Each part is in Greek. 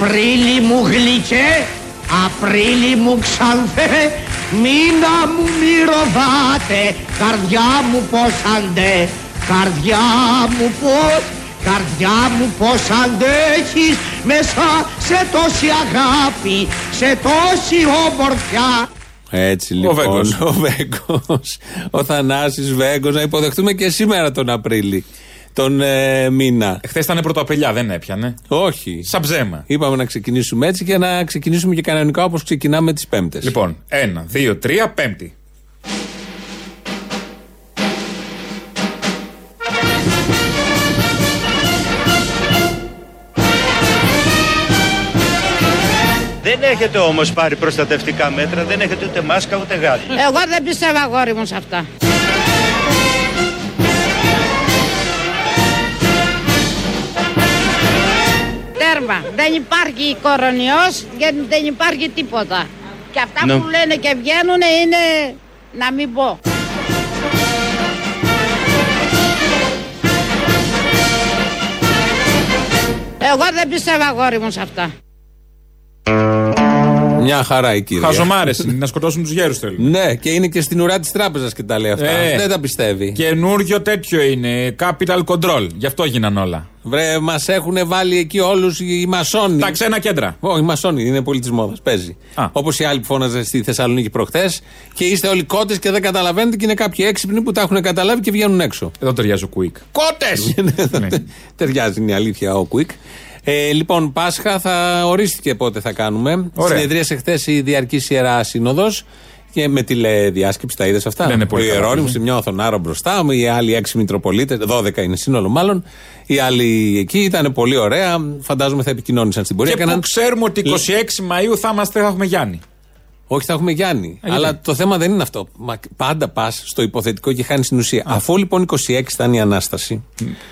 Απρίλη μου γλυκέ, Απρίλη μου ξανθέ, μήνα μου μη ροβάτε, καρδιά μου πως αντε, καρδιά μου πως, καρδιά μου πως αντέχεις μέσα σε τόση αγάπη, σε τόση ομορφιά. Έτσι λοιπόν. Βέγκος. Ο Βέγκος. Ο Θανάσης Βέγκος. Να υποδεχτούμε και σήμερα τον Απρίλη. Τον ε, μήνα. Χθες ήταν πρωτοαπελιά, δεν έπιανε. Όχι. Σαν ψέμα. Είπαμε να ξεκινήσουμε έτσι και να ξεκινήσουμε και κανονικά όπως ξεκινάμε τις Πέμπτες. Λοιπόν, ένα, δύο, τρία, πέμπτη. Δεν έχετε όμως πάρει προστατευτικά μέτρα, δεν έχετε ούτε μάσκα ούτε γάντι. Εγώ δεν πιστεύω αγόρι μου σε αυτά. Τέρμα. Δεν υπάρχει κορονοϊός και δεν υπάρχει τίποτα. Και αυτά Ναι. που λένε και βγαίνουν είναι να μην πω. Εγώ δεν πιστεύω αγόρι μου σε αυτά. Μια χαρά η κυρία. Χαζομάρες είναι να σκοτώσουν τους γέρους θέλουν. Ναι, και είναι και στην ουρά της τράπεζας και τα λέει αυτά. Ε. Δεν τα πιστεύει. Καινούριο τέτοιο είναι. Capital control. Γι' αυτό γίναν όλα. Βρε, μας έχουν βάλει εκεί όλους οι μασόνοι. Τα ξένα κέντρα. Όχι, μασόνοι, είναι πολύ της μόδας. Παίζει. Α. Όπως οι άλλοι που φώναζαν στη Θεσσαλονίκη προχθές και είστε όλοι κότες και δεν καταλαβαίνετε και είναι κάποιοι έξυπνοι που τα έχουν καταλάβει και βγαίνουν έξω. Εδώ ταιριάζει ο Quick. Κότες! Ναι. Ταιριάζει είναι η αλήθεια ο Quick. Ε, λοιπόν, Πάσχα θα ορίστηκε πότε θα κάνουμε. Ωραία. Συνεδρίασε χθες η Διαρκής Ιερά Σύνοδος και με τηλεδιάσκεψη. Τα είδες αυτά; Λένε πολύ ο καλά. Ιερόνιμο σε μια οθονάρα μπροστά μου, οι άλλοι έξι Μητροπολίτες, 12 είναι σύνολο μάλλον. Οι άλλοι εκεί ήταν πολύ ωραία. Φαντάζομαι θα επικοινώνησαν στην πορεία. Και που Έκαναν- ξέρουμε ότι 26 Μαου θα είμαστε, θα έχουμε Γιάννη. όχι, θα έχουμε Γιάννη. Ε, Αλλά γιατί; το θέμα δεν είναι αυτό. Μα πάντα πας στο υποθετικό και χάνεις την ουσία. Αφού λοιπόν 26 ήταν η ανάσταση,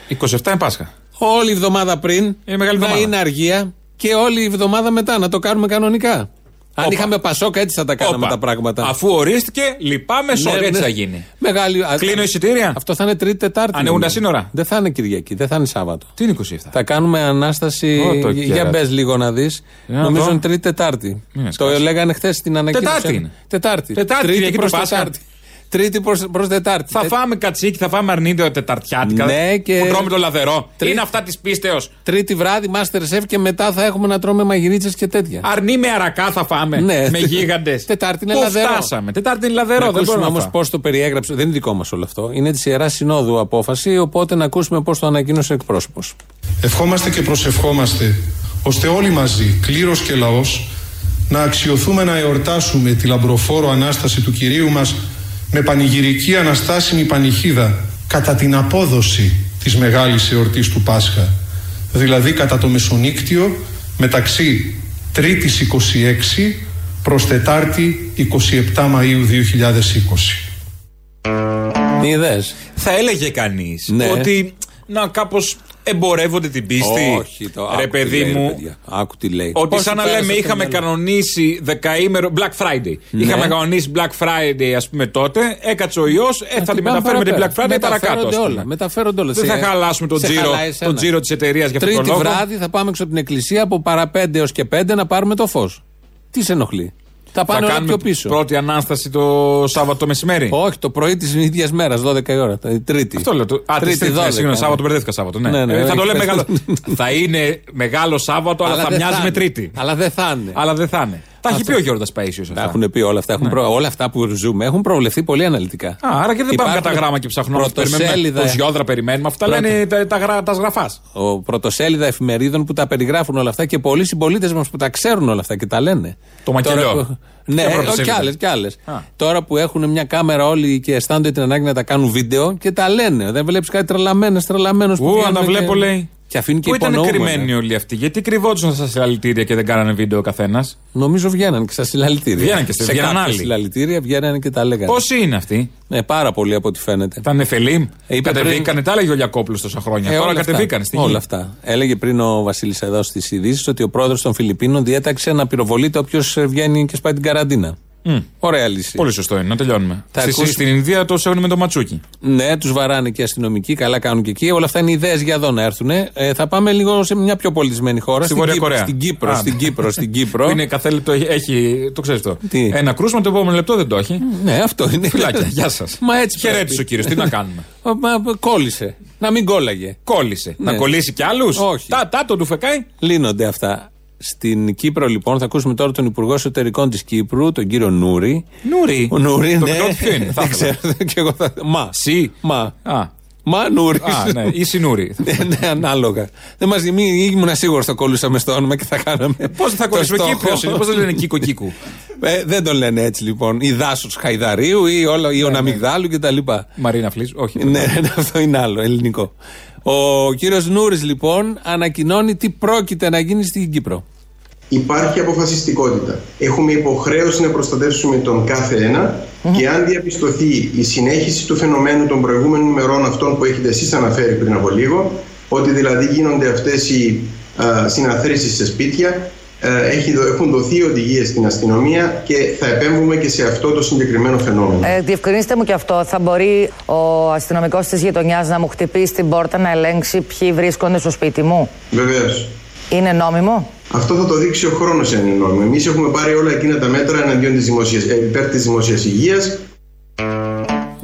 27 είναι Πάσχα. Όλη η εβδομάδα πριν Είναι μεγάλη να εβδομάδα. είναι αργία και όλη η εβδομάδα μετά να το κάνουμε κανονικά. Αν Όπα. είχαμε Πασόκα, έτσι θα τα κάναμε Όπα. τα πράγματα. Αφού ορίστηκε, λυπάμαι, Ναι, sorry, ναι. έτσι θα γίνει. Μεγάλη... α- Κλείνω εισιτήρια. Αυτό θα είναι Τρίτη Τετάρτη. Ανοίγουν τα νομίζω. σύνορα. Δεν θα είναι Κυριακή, δεν θα είναι Σάββατο. Τι είναι 27. Θα κάνουμε ανάσταση. Ω, το για κέρατο. μπες λίγο να δεις. Για να Νομίζω δω. είναι Τρίτη Τετάρτη. Μην με Το σκάσεις. λέγανε χθες στην ανακοίνωση. Τετάρτη είναι. Τετάρτη. Τετάρτη, Τρίτη Κυριακή προς του Πάσχα. Τετάρτη. Τρίτη προς, προς Τετάρτη. Θα Τε- φάμε κατσίκι, θα φάμε αρνίδιο τεταρτιάτικα. Ναι, και- Που τρώμε το λαδερό. Τρι- Είναι αυτά της πίστεως. Τρίτη βράδυ, Master Chef και μετά θα έχουμε να τρώμε μαγειρίτσε και τέτοια. Αρνί με αρακά θα φάμε. Ναι. Με γίγαντες. Τετάρτη είναι Πού λαδερό. φτάσαμε; Τετάρτη είναι λαδερό. Να Δεν ακούσουμε μπορούμε όμως να πώς το περιέγραψε. Δεν είναι δικό μας όλο αυτό. Είναι της Ιεράς Συνόδου απόφαση. Οπότε να ακούσουμε πώς το ανακοίνωσε ο εκπρόσωπος. Ευχόμαστε και προσευχόμαστε ώστε όλοι μαζί, κλήρος και λαός, να αξιοθούμε να εορτάσουμε τη λαμπροφόρο Ανάσταση του Κυρίου μας με πανηγυρική αναστάσιμη πανηχίδα κατά την απόδοση της μεγάλης εορτής του Πάσχα, δηλαδή κατά το μεσονύκτιο μεταξύ Τρίτης 26 προς Τετάρτη 27 Μαΐου 2020. Είδε. Θα έλεγε κανείς Ναι. ότι να κάπως εμπορεύονται την πίστη. Όχι, το Ρε άκου τι παιδί λέει, ρε μου. παιδιά. Άκου τι λέει. Ότι Πώς σαν σου να πέρασε λέμε το είχαμε μυαλό. κανονίσει δεκαήμερο Black Friday. Ναι. Είχαμε κανονίσει Black Friday, ας πούμε τότε. Έκατσε ο ιός, ε, θα την τη πάμε μεταφέρουμε την Black παραπέρα. Friday παρακάτω. Μεταφέρονται ας πούμε. όλα. Μεταφέρονται όλα. Δεν Σε- θα χαλάσουμε τον σε τζίρο, χαλάει εσένα. τον τζίρο της εταιρείας για αυτόν τον Τρίτη λόγο. βράδυ θα πάμε έξω από την εκκλησία από παρά 5 έως και 5 να πάρουμε το φως. Τι σε ενοχλεί; Θα Θα πάνε όλα κάνουμε πιο πίσω. πρώτη ανάσταση το Σάββατο το μεσημέρι. Όχι, το πρωί της ίδιας μέρας, 12 η ώρα. η Τρίτη. Αυτό λέω. το- Α, Τρίτη, τρίτη, 12. Συγγνώμη, Σάββατο μπερδεύτηκα Σάββατο. Ναι. Ναι, ναι, Ε, θα ναι, το λέμε πες μεγάλο. το. θα είναι μεγάλο Σάββατο, αλλά, θα δεν μοιάζει με είναι. Τρίτη. Αλλά δεν θα είναι. Αλλά δεν θα είναι. Τα έχει Αυτό. πει ο Γιώργος Παΐσιος Τα αυτά. έχουν πει όλα αυτά. Έχουν προ- Όλα αυτά που ζούμε έχουν προβλεφθεί πολύ αναλυτικά. Α, άρα και δεν πάμε Υπάρχουν κατά γράμμα και ψαχνόμαστε. Περιμένουμε πρωτοσέλιδα- το Ζιόδρα περιμένουμε. Αυτά Πρώτα. λένε τα, τα, γρα- τα σγραφάς. Ο πρωτοσέλιδα εφημερίδων που τα περιγράφουν όλα αυτά και πολλοί συμπολίτες μας που τα ξέρουν όλα αυτά και τα λένε. Το Μακελιό. Τώρα που- Ναι, Ποια ε, πρωτοσέλιδα; και άλλες και άλλες. Α. Τώρα που έχουν μια κάμερα όλοι και αισθάνονται την ανάγκη να τα κάνουν βίντεο και τα λένε. Δεν βλέπεις κάτι τρελαμένο, τρελαμένο που. Ού, αν βγαίνουν τα και- βλέπω λέει. Και αφήνουν και Πού ήταν υπονοούμενα. κρυμμένοι όλοι αυτοί; Γιατί κρυβόντουσαν στα συλλαλητήρια και δεν κάνανε βίντεο ο καθένας; Νομίζω βγαίναν και στα συλλαλητήρια. Βγαίναν και στα- σε βγαίναν κάποια άλλοι. συλλαλητήρια βγαίναν και τα λέγανε. Πόσοι είναι αυτοί; Ναι, πάρα πολλοί από ό,τι φαίνεται. Τα Νεφελίμ. Ε, είπε Κατεβήκανε, τα έλεγε ο Λιακόπουλο τόσα χρόνια. Ε, Τώρα όλα κατεβήκανε αυτά. στη γη. Όλα αυτά. Έλεγε πριν ο Βασίλης εδώ στις ειδήσεις ότι ο πρόεδρος των Φιλιππίνων διέταξε να πυροβολείται όποιος βγαίνει και σπάει την καραντίνα. Ωραία λύση. Πολύ σωστό είναι, να τελειώνουμε. Θα Στη- ακούς- Στην Ινδία το σέβουν με το ματσούκι. Ναι, τους βαράνε και αστυνομικοί, καλά κάνουν και εκεί. Όλα αυτά είναι ιδέες για εδώ να έρθουν. Ε, θα πάμε λίγο σε μια πιο πολιτισμένη χώρα. Στη στην Βόρεια Κύπρο, Κορέα. Στην Κύπρο, Α, στην ναι. Κύπρο, στην Κύπρο. Που είναι κάθε λεπτό έχει- έχει. Το ξέρεις το. Τι; Ένα κρούσμα το επόμενο λεπτό δεν το έχει. Ναι, αυτό είναι. Φιλάκια, γεια σας. Μα έτσι. Χαιρέτησε πρέπει. ο κύριος, τι να κάνουμε; Μα, μα, κόλλησε. Να μην κόλλαγε. Κόλλησε. Ναι. Να κολλήσει κι άλλους; Όχι. Τα, τα, το του φεκάει. Λύνονται αυτά. Στην Κύπρο, λοιπόν, θα ακούσουμε τώρα τον Υπουργό Εσωτερικών της Κύπρου, τον κύριο Νούρη. Νούρι. Ο Νούρη, Το ναι. δικό του ποιο είναι, θα Δεν ήθελα. ξέρω. Και εγώ θα. Μα. Σι. Μα. Α, Μα Νούρη. α, ναι, ή συνούρι. Ναι, ναι, ανάλογα. Δεν μας μη, ήμουν σίγουρος θα κολλούσαμε στο όνομα και θα κάναμε. Πώς θα το κολλήσουμε στόχο. Κύπριος είναι, πώς δεν λένε Κίκο Κίκου; Ε, δεν τον λένε έτσι λοιπόν. Ή δάσος Χαϊδαρίου ή, όλα, ή ο Ναμιγδάλου κτλ. Μαρίνα Φλής, όχι. Ναι, ναι, αυτό είναι άλλο, ελληνικό. Ο κύριος Νούρης λοιπόν ανακοινώνει τι πρόκειται να γίνει στην Κύπρο. Υπάρχει αποφασιστικότητα. Έχουμε υποχρέωση να προστατεύσουμε τον κάθε ένα και αν διαπιστωθεί η συνέχιση του φαινομένου των προηγούμενων ημερών αυτών που έχετε εσείς αναφέρει πριν από λίγο, ότι δηλαδή γίνονται αυτές οι α, συναθρήσεις σε σπίτια, α, έχει δο- έχουν δοθεί οδηγίες στην αστυνομία και θα επέμβουμε και σε αυτό το συγκεκριμένο φαινόμενο. Ε, διευκρινίστε μου και αυτό. Θα μπορεί ο αστυνομικός της γειτονιάς να μου χτυπήσει την πόρτα να ελέγξει ποιοι βρίσκονται στο σπίτι μου; Βεβαίως. Είναι νόμιμο; Αυτό θα το δείξει ο χρόνος αν είναι νόμιμο. Εμείς έχουμε πάρει όλα εκείνα τα μέτρα εναντίον της δημοσίας, ε, υπέρ της δημοσίας υγείας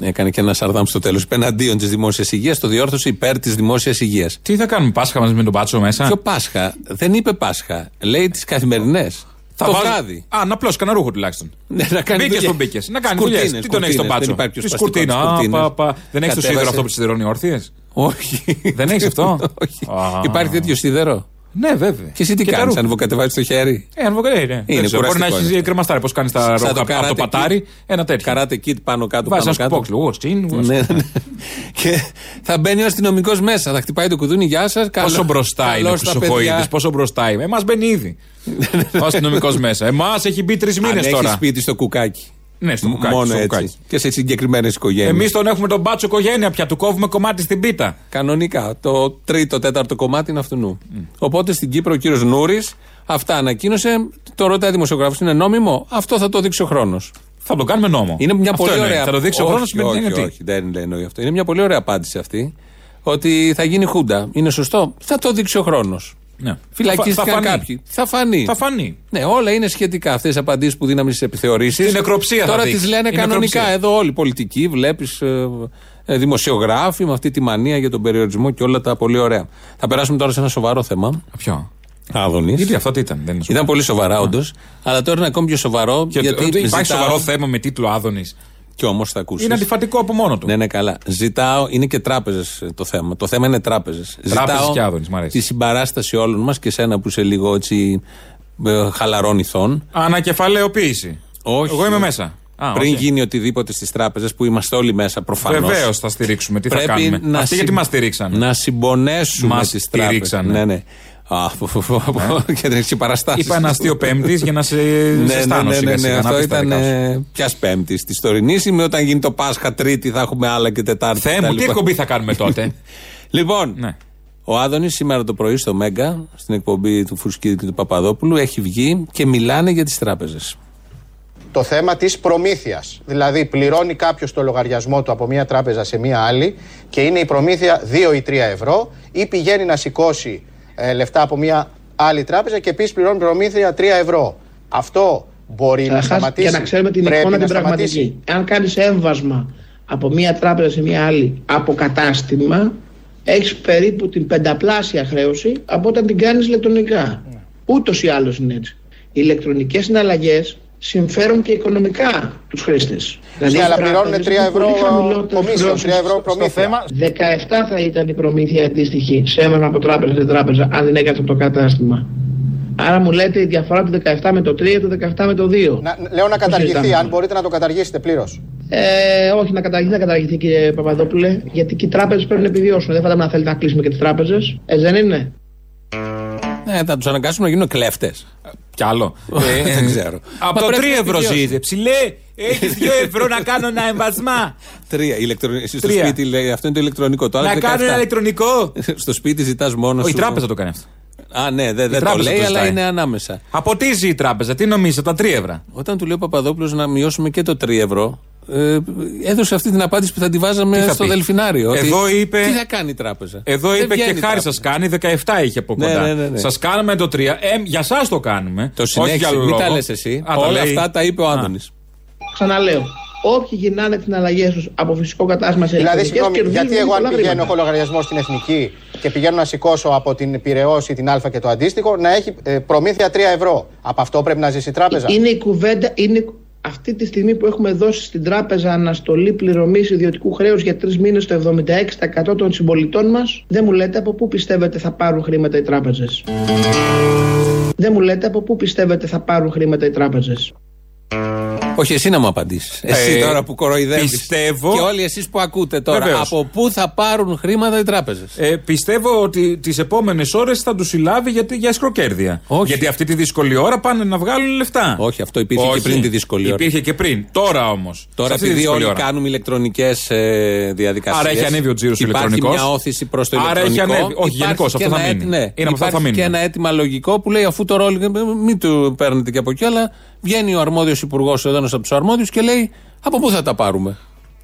Έκανε και ένα σαρδάμ στο τέλος. Υπεναντίον της δημόσιας υγείας, το διόρθωσε υπέρ της δημόσιας υγείας. Τι θα κάνουμε, Πάσχα μαζί με τον Πάτσο μέσα; Ποιο Πάσχα, δεν είπε Πάσχα. Λέει τις καθημερινές. Θα το βάζω- βράδυ. Α, να πλώσει κανένα ρούχο τουλάχιστον. Ναι, να κάνει Μπήκες δουλειές. που μπήκες. Να κάνει Σκουρτίνες, δουλειέ. Τι τον έχεις τον σκουρτίνες, Πάτσο; δεν υπάρχει πιο Τη σπαστικό σκουρτίνα. από Α, σκουρτίνες. πα, πα. Δεν έχεις το Κατέβασε. σίδερο αυτός που σιδερώνει όρθιες; Όχι. Δεν έχεις αυτό; Όχι. Α. Υπάρχει τέτοιο σίδερο; Ναι, βέβαια. Και εσύ τι τα κάνεις, ρούχα. αν βοκατεβάζει το χέρι; Ε, αν βγάλει, ναι. Είναι Δεν ξέρω, Μπορεί να κουραστικό, έχεις είναι. κρεμαστάρι. Πώς κάνεις τα Σαν ρούχα το από το karate πατάρι. Ένα τέτοιο. Καράτε kit πάνω κάτω. Βάζεις πάνω ένα κάτω. σκουπόξλο. Εγώ, τσιν, εγώ, Ναι, ναι. και θα μπαίνει ο αστυνομικός μέσα. Θα χτυπάει το κουδούνι. Γεια σας. Πόσο μπροστά είναι ο Χρυσοχοίδη, πόσο μπροστά είμαι. Εμάς μπαίνει ήδη. Ο αστυνομικός μέσα. Εμάς έχει μπει τρεις Αν μήνες έχεις τώρα. σπίτι στο κουκάκι. Ναι, στο κουκάκι. Μόνο στο έτσι. κουκάκι. Και σε συγκεκριμένες οικογένειες. Εμείς τον έχουμε τον μπάτσο οικογένεια πια. Του κόβουμε κομμάτι στην πίτα. Κανονικά. Το τρίτο, τέταρτο κομμάτι είναι αυτού. Οπότε στην Κύπρο ο κύριος Νούρης αυτά ανακοίνωσε. Το ρωτάει δημοσιογράφος, είναι νόμιμο; Αυτό θα το δείξει ο χρόνος. Θα τον κάνουμε νόμο. Είναι μια Αυτό πολύ εννοεί. ωραία Θα το δείξει ο όχι, χρόνος με την όχι, έννοια τι. όχι, δεν εννοεί αυτό. Είναι μια πολύ ωραία απάντηση αυτή. Ότι θα γίνει χούντα. Είναι σωστό; Θα το δείξει ο χρόνος. Ναι. Φυλακίστηκαν Θα- θα φανεί. κάποιοι. Θα φανεί. Θα φανεί. Ναι, όλα είναι σχετικά. Αυτές τι απαντήσεις που δίναμε στις επιθεωρήσεις. Την νεκροψία θα Τώρα δείξει. τις λένε Η κανονικά. νεκροψία. Εδώ όλοι οι πολιτικοί, βλέπεις ε, δημοσιογράφοι με αυτή τη μανία για τον περιορισμό και όλα τα πολύ ωραία. Θα περάσουμε τώρα σε ένα σοβαρό θέμα. Ποιο; Άδωνη. Γιατί αυτό τι ήταν. Δεν είναι Ήταν πολύ σοβαρά, όντως. Αλλά τώρα είναι ακόμη πιο σοβαρό. Και γιατί ότι υπάρχει ζητάω- σοβαρό θέμα με τίτλο Άδωνης. Κι όμως θα ακούσεις. Είναι αντιφατικό από μόνο του. Ναι, ναι, καλά. Ζητάω, είναι και τράπεζες το θέμα. Το θέμα είναι τράπεζες. Τράπεζες και Άδωνης, μ' αρέσει. Τη συμπαράσταση όλων μας και σένα που είσαι λίγο έτσι ε, χαλαρών ηθών. Ανακεφαλαιοποίηση. Όχι. Εγώ είμαι μέσα. Α, Πριν όχι. γίνει οτιδήποτε στις τράπεζες που είμαστε όλοι μέσα προφανώς. Βεβαίως θα στηρίξουμε. Τι θα Πρέπει κάνουμε. να Αυτοί συ- γιατί μας στηρίξαν. Να συμπονέσουμε Μας τις τράπεζες. στηρίξανε. Ναι, ναι. Α, φου, φου, φου, φου, Και δεν έχει παραστάσεις. Είπα ένα αστείο Πέμπτης για να σε Ναι, σε ναι, αισθάνω ναι, σιγά ναι, σιγά, ναι, να αυτό πεις τα ήταν. δικά σου. ε, Ποια Πέμπτης, της τωρινής ή όταν γίνει το Πάσχα Τρίτη θα έχουμε άλλα και Τετάρτη. Θεέ κτλ. μου, τι εκπομπή θα κάνουμε τότε; Λοιπόν, Ναι. ο Άδωνης σήμερα το πρωί στο Μέγκα, στην εκπομπή του Φουσκίδη και του Παπαδόπουλου, έχει βγει και μιλάνε για τις τράπεζες. το θέμα της προμήθειας. Δηλαδή πληρώνει κάποιος το λογαριασμό του από μία τράπεζα σε μία άλλη και είναι η προμήθεια 2 ή 3 ευρώ ή πηγαίνει να σηκώσει ε, λεφτά από μία άλλη τράπεζα και επίσης πληρώνει προμήθεια 3 ευρώ. Αυτό μπορεί να Καταρχάς, σταματήσει. για να ξέρουμε την Πρέπει εικόνα να την σταματήσει. πραγματική. Αν κάνεις έμβασμα από μία τράπεζα σε μία άλλη από κατάστημα, έχεις περίπου την πενταπλάσια χρέωση από όταν την κάνεις ηλεκτρονικά. Ούτως ή άλλως είναι έτσι. Οι ηλεκτρονικές συναλλαγές συμφέρουν και οικονομικά τους χρήστες. Ναι, αλλά πληρώνουν 3 ευρώ κομίσιο, 3 ευρώ προμήθεια. 17 θα ήταν η προμήθεια αντίστοιχη σε έμβασμα από τράπεζα σε τράπεζα, αν δεν έκανε από το κατάστημα. Άρα μου λέτε η διαφορά του 17 με το 3 του 17 με το 2. Να, λέω να Το καταργηθεί, συζητάμε. αν μπορείτε να το καταργήσετε πλήρως. Ε, όχι, να καταργηθεί, να καταργηθεί κύριε Παπαδόπουλε, γιατί και οι τράπεζες πρέπει να επιβιώσουν. Δεν φαντάζομαι να θέλετε να κλείσουμε και τις τράπεζες. Ε, δεν είναι; Ναι, θα τους αναγκάσουμε να γίνουν κλέφτες. Κι άλλο. Ε, Δεν ξέρω. Από Μα το 3 πρέπει να ευρώ επιβιώσει. ζείτε. Ψηλέ, έχεις 2 ευρώ να κάνω ένα εμβασμά. Τρία. Ηλεκτρο... Εσύ στο Τρία. σπίτι λέει αυτό είναι το ηλεκτρονικό. Το άλλο Να 17. κάνω ένα ηλεκτρονικό. στο σπίτι ζητάς μόνο Όχι, σου. η τράπεζα το κάνει αυτό. Α, ναι, δεν δε το λέει, το αλλά είναι ανάμεσα. Από τι ζει η τράπεζα, τι νομίζεις, τα 3 ευρώ; Όταν του λέει ο Παπαδόπουλος να μειώσουμε και το 3 ευρώ, ε, έδωσε αυτή την απάντηση που θα τη βάζαμε στο πει; Δελφινάριο. Εδώ είπε, τι θα κάνει η τράπεζα; Εδώ είπε και χάρη σας κάνει, 17 είχε από ναι, κοντά. Ναι, ναι, ναι, Σας κάνουμε το 3. Ε, για εσά το κάνουμε. Το συνέχισε, μην τα λες εσύ. Α, Όλα αυτά τα είπε ο Άδωνη. Ξαναλέω, όποιοι γυρνάνε τι αλλαγέ του από φυσικό κατάστημα σε Δηλαδή, συγγνώμη, γιατί εγώ αν πηγαίνω έχω λογαριασμό στην εθνική και πηγαίνω να σηκώσω από την Πυραιό ή την Α και το αντίστοιχο, να έχει ε, προμήθεια 3 ευρώ. Από αυτό πρέπει να ζήσει η τράπεζα. Είναι η κουβέντα, είναι αυτή τη στιγμή που έχουμε δώσει στην τράπεζα αναστολή πληρωμής ιδιωτικού χρέους για τρεις μήνες το 76% των συμπολιτών μας, δεν μου λέτε από πού πιστεύετε θα πάρουν χρήματα οι τράπεζες. Δεν μου λέτε από πού πιστεύετε θα πάρουν χρήματα οι τράπεζες. Όχι, εσύ να μου απαντήσεις. Εσύ ε, τώρα που κοροϊδεύεις. Πιστεύω. Και όλοι εσείς που ακούτε τώρα. Βεβαίως. Από πού θα πάρουν χρήματα οι τράπεζες; Ε, πιστεύω ότι τις επόμενες ώρες θα τους συλλάβει γιατί, για σκροκέρδια. Όχι. Γιατί αυτή τη δύσκολη ώρα πάνε να βγάλουν λεφτά. Όχι, αυτό υπήρχε Όχι. και πριν τη δύσκολη ώρα. Υπήρχε και πριν. Τώρα όμως. Τώρα επειδή όλοι ώρα. κάνουμε ηλεκτρονικές ε, διαδικασίες. Άρα έχει ανέβει ο τζίρος ηλεκτρονικός. Υπάρχει μια όθηση προς το Άρα ηλεκτρονικό. Έχει ανέβει. Όχι, γενικώς αυτό θα μείνει. Ναι, είναι αυτό θα μείνει. Και ένα αίτημα λογικό που λέει αφού το ρόλο. Μην του παίρνετε και από εκεί, αλλά βγαίνει ο αρμόδιος υπουργός, ο ένας από τους αρμόδιους και λέει από πού θα τα πάρουμε;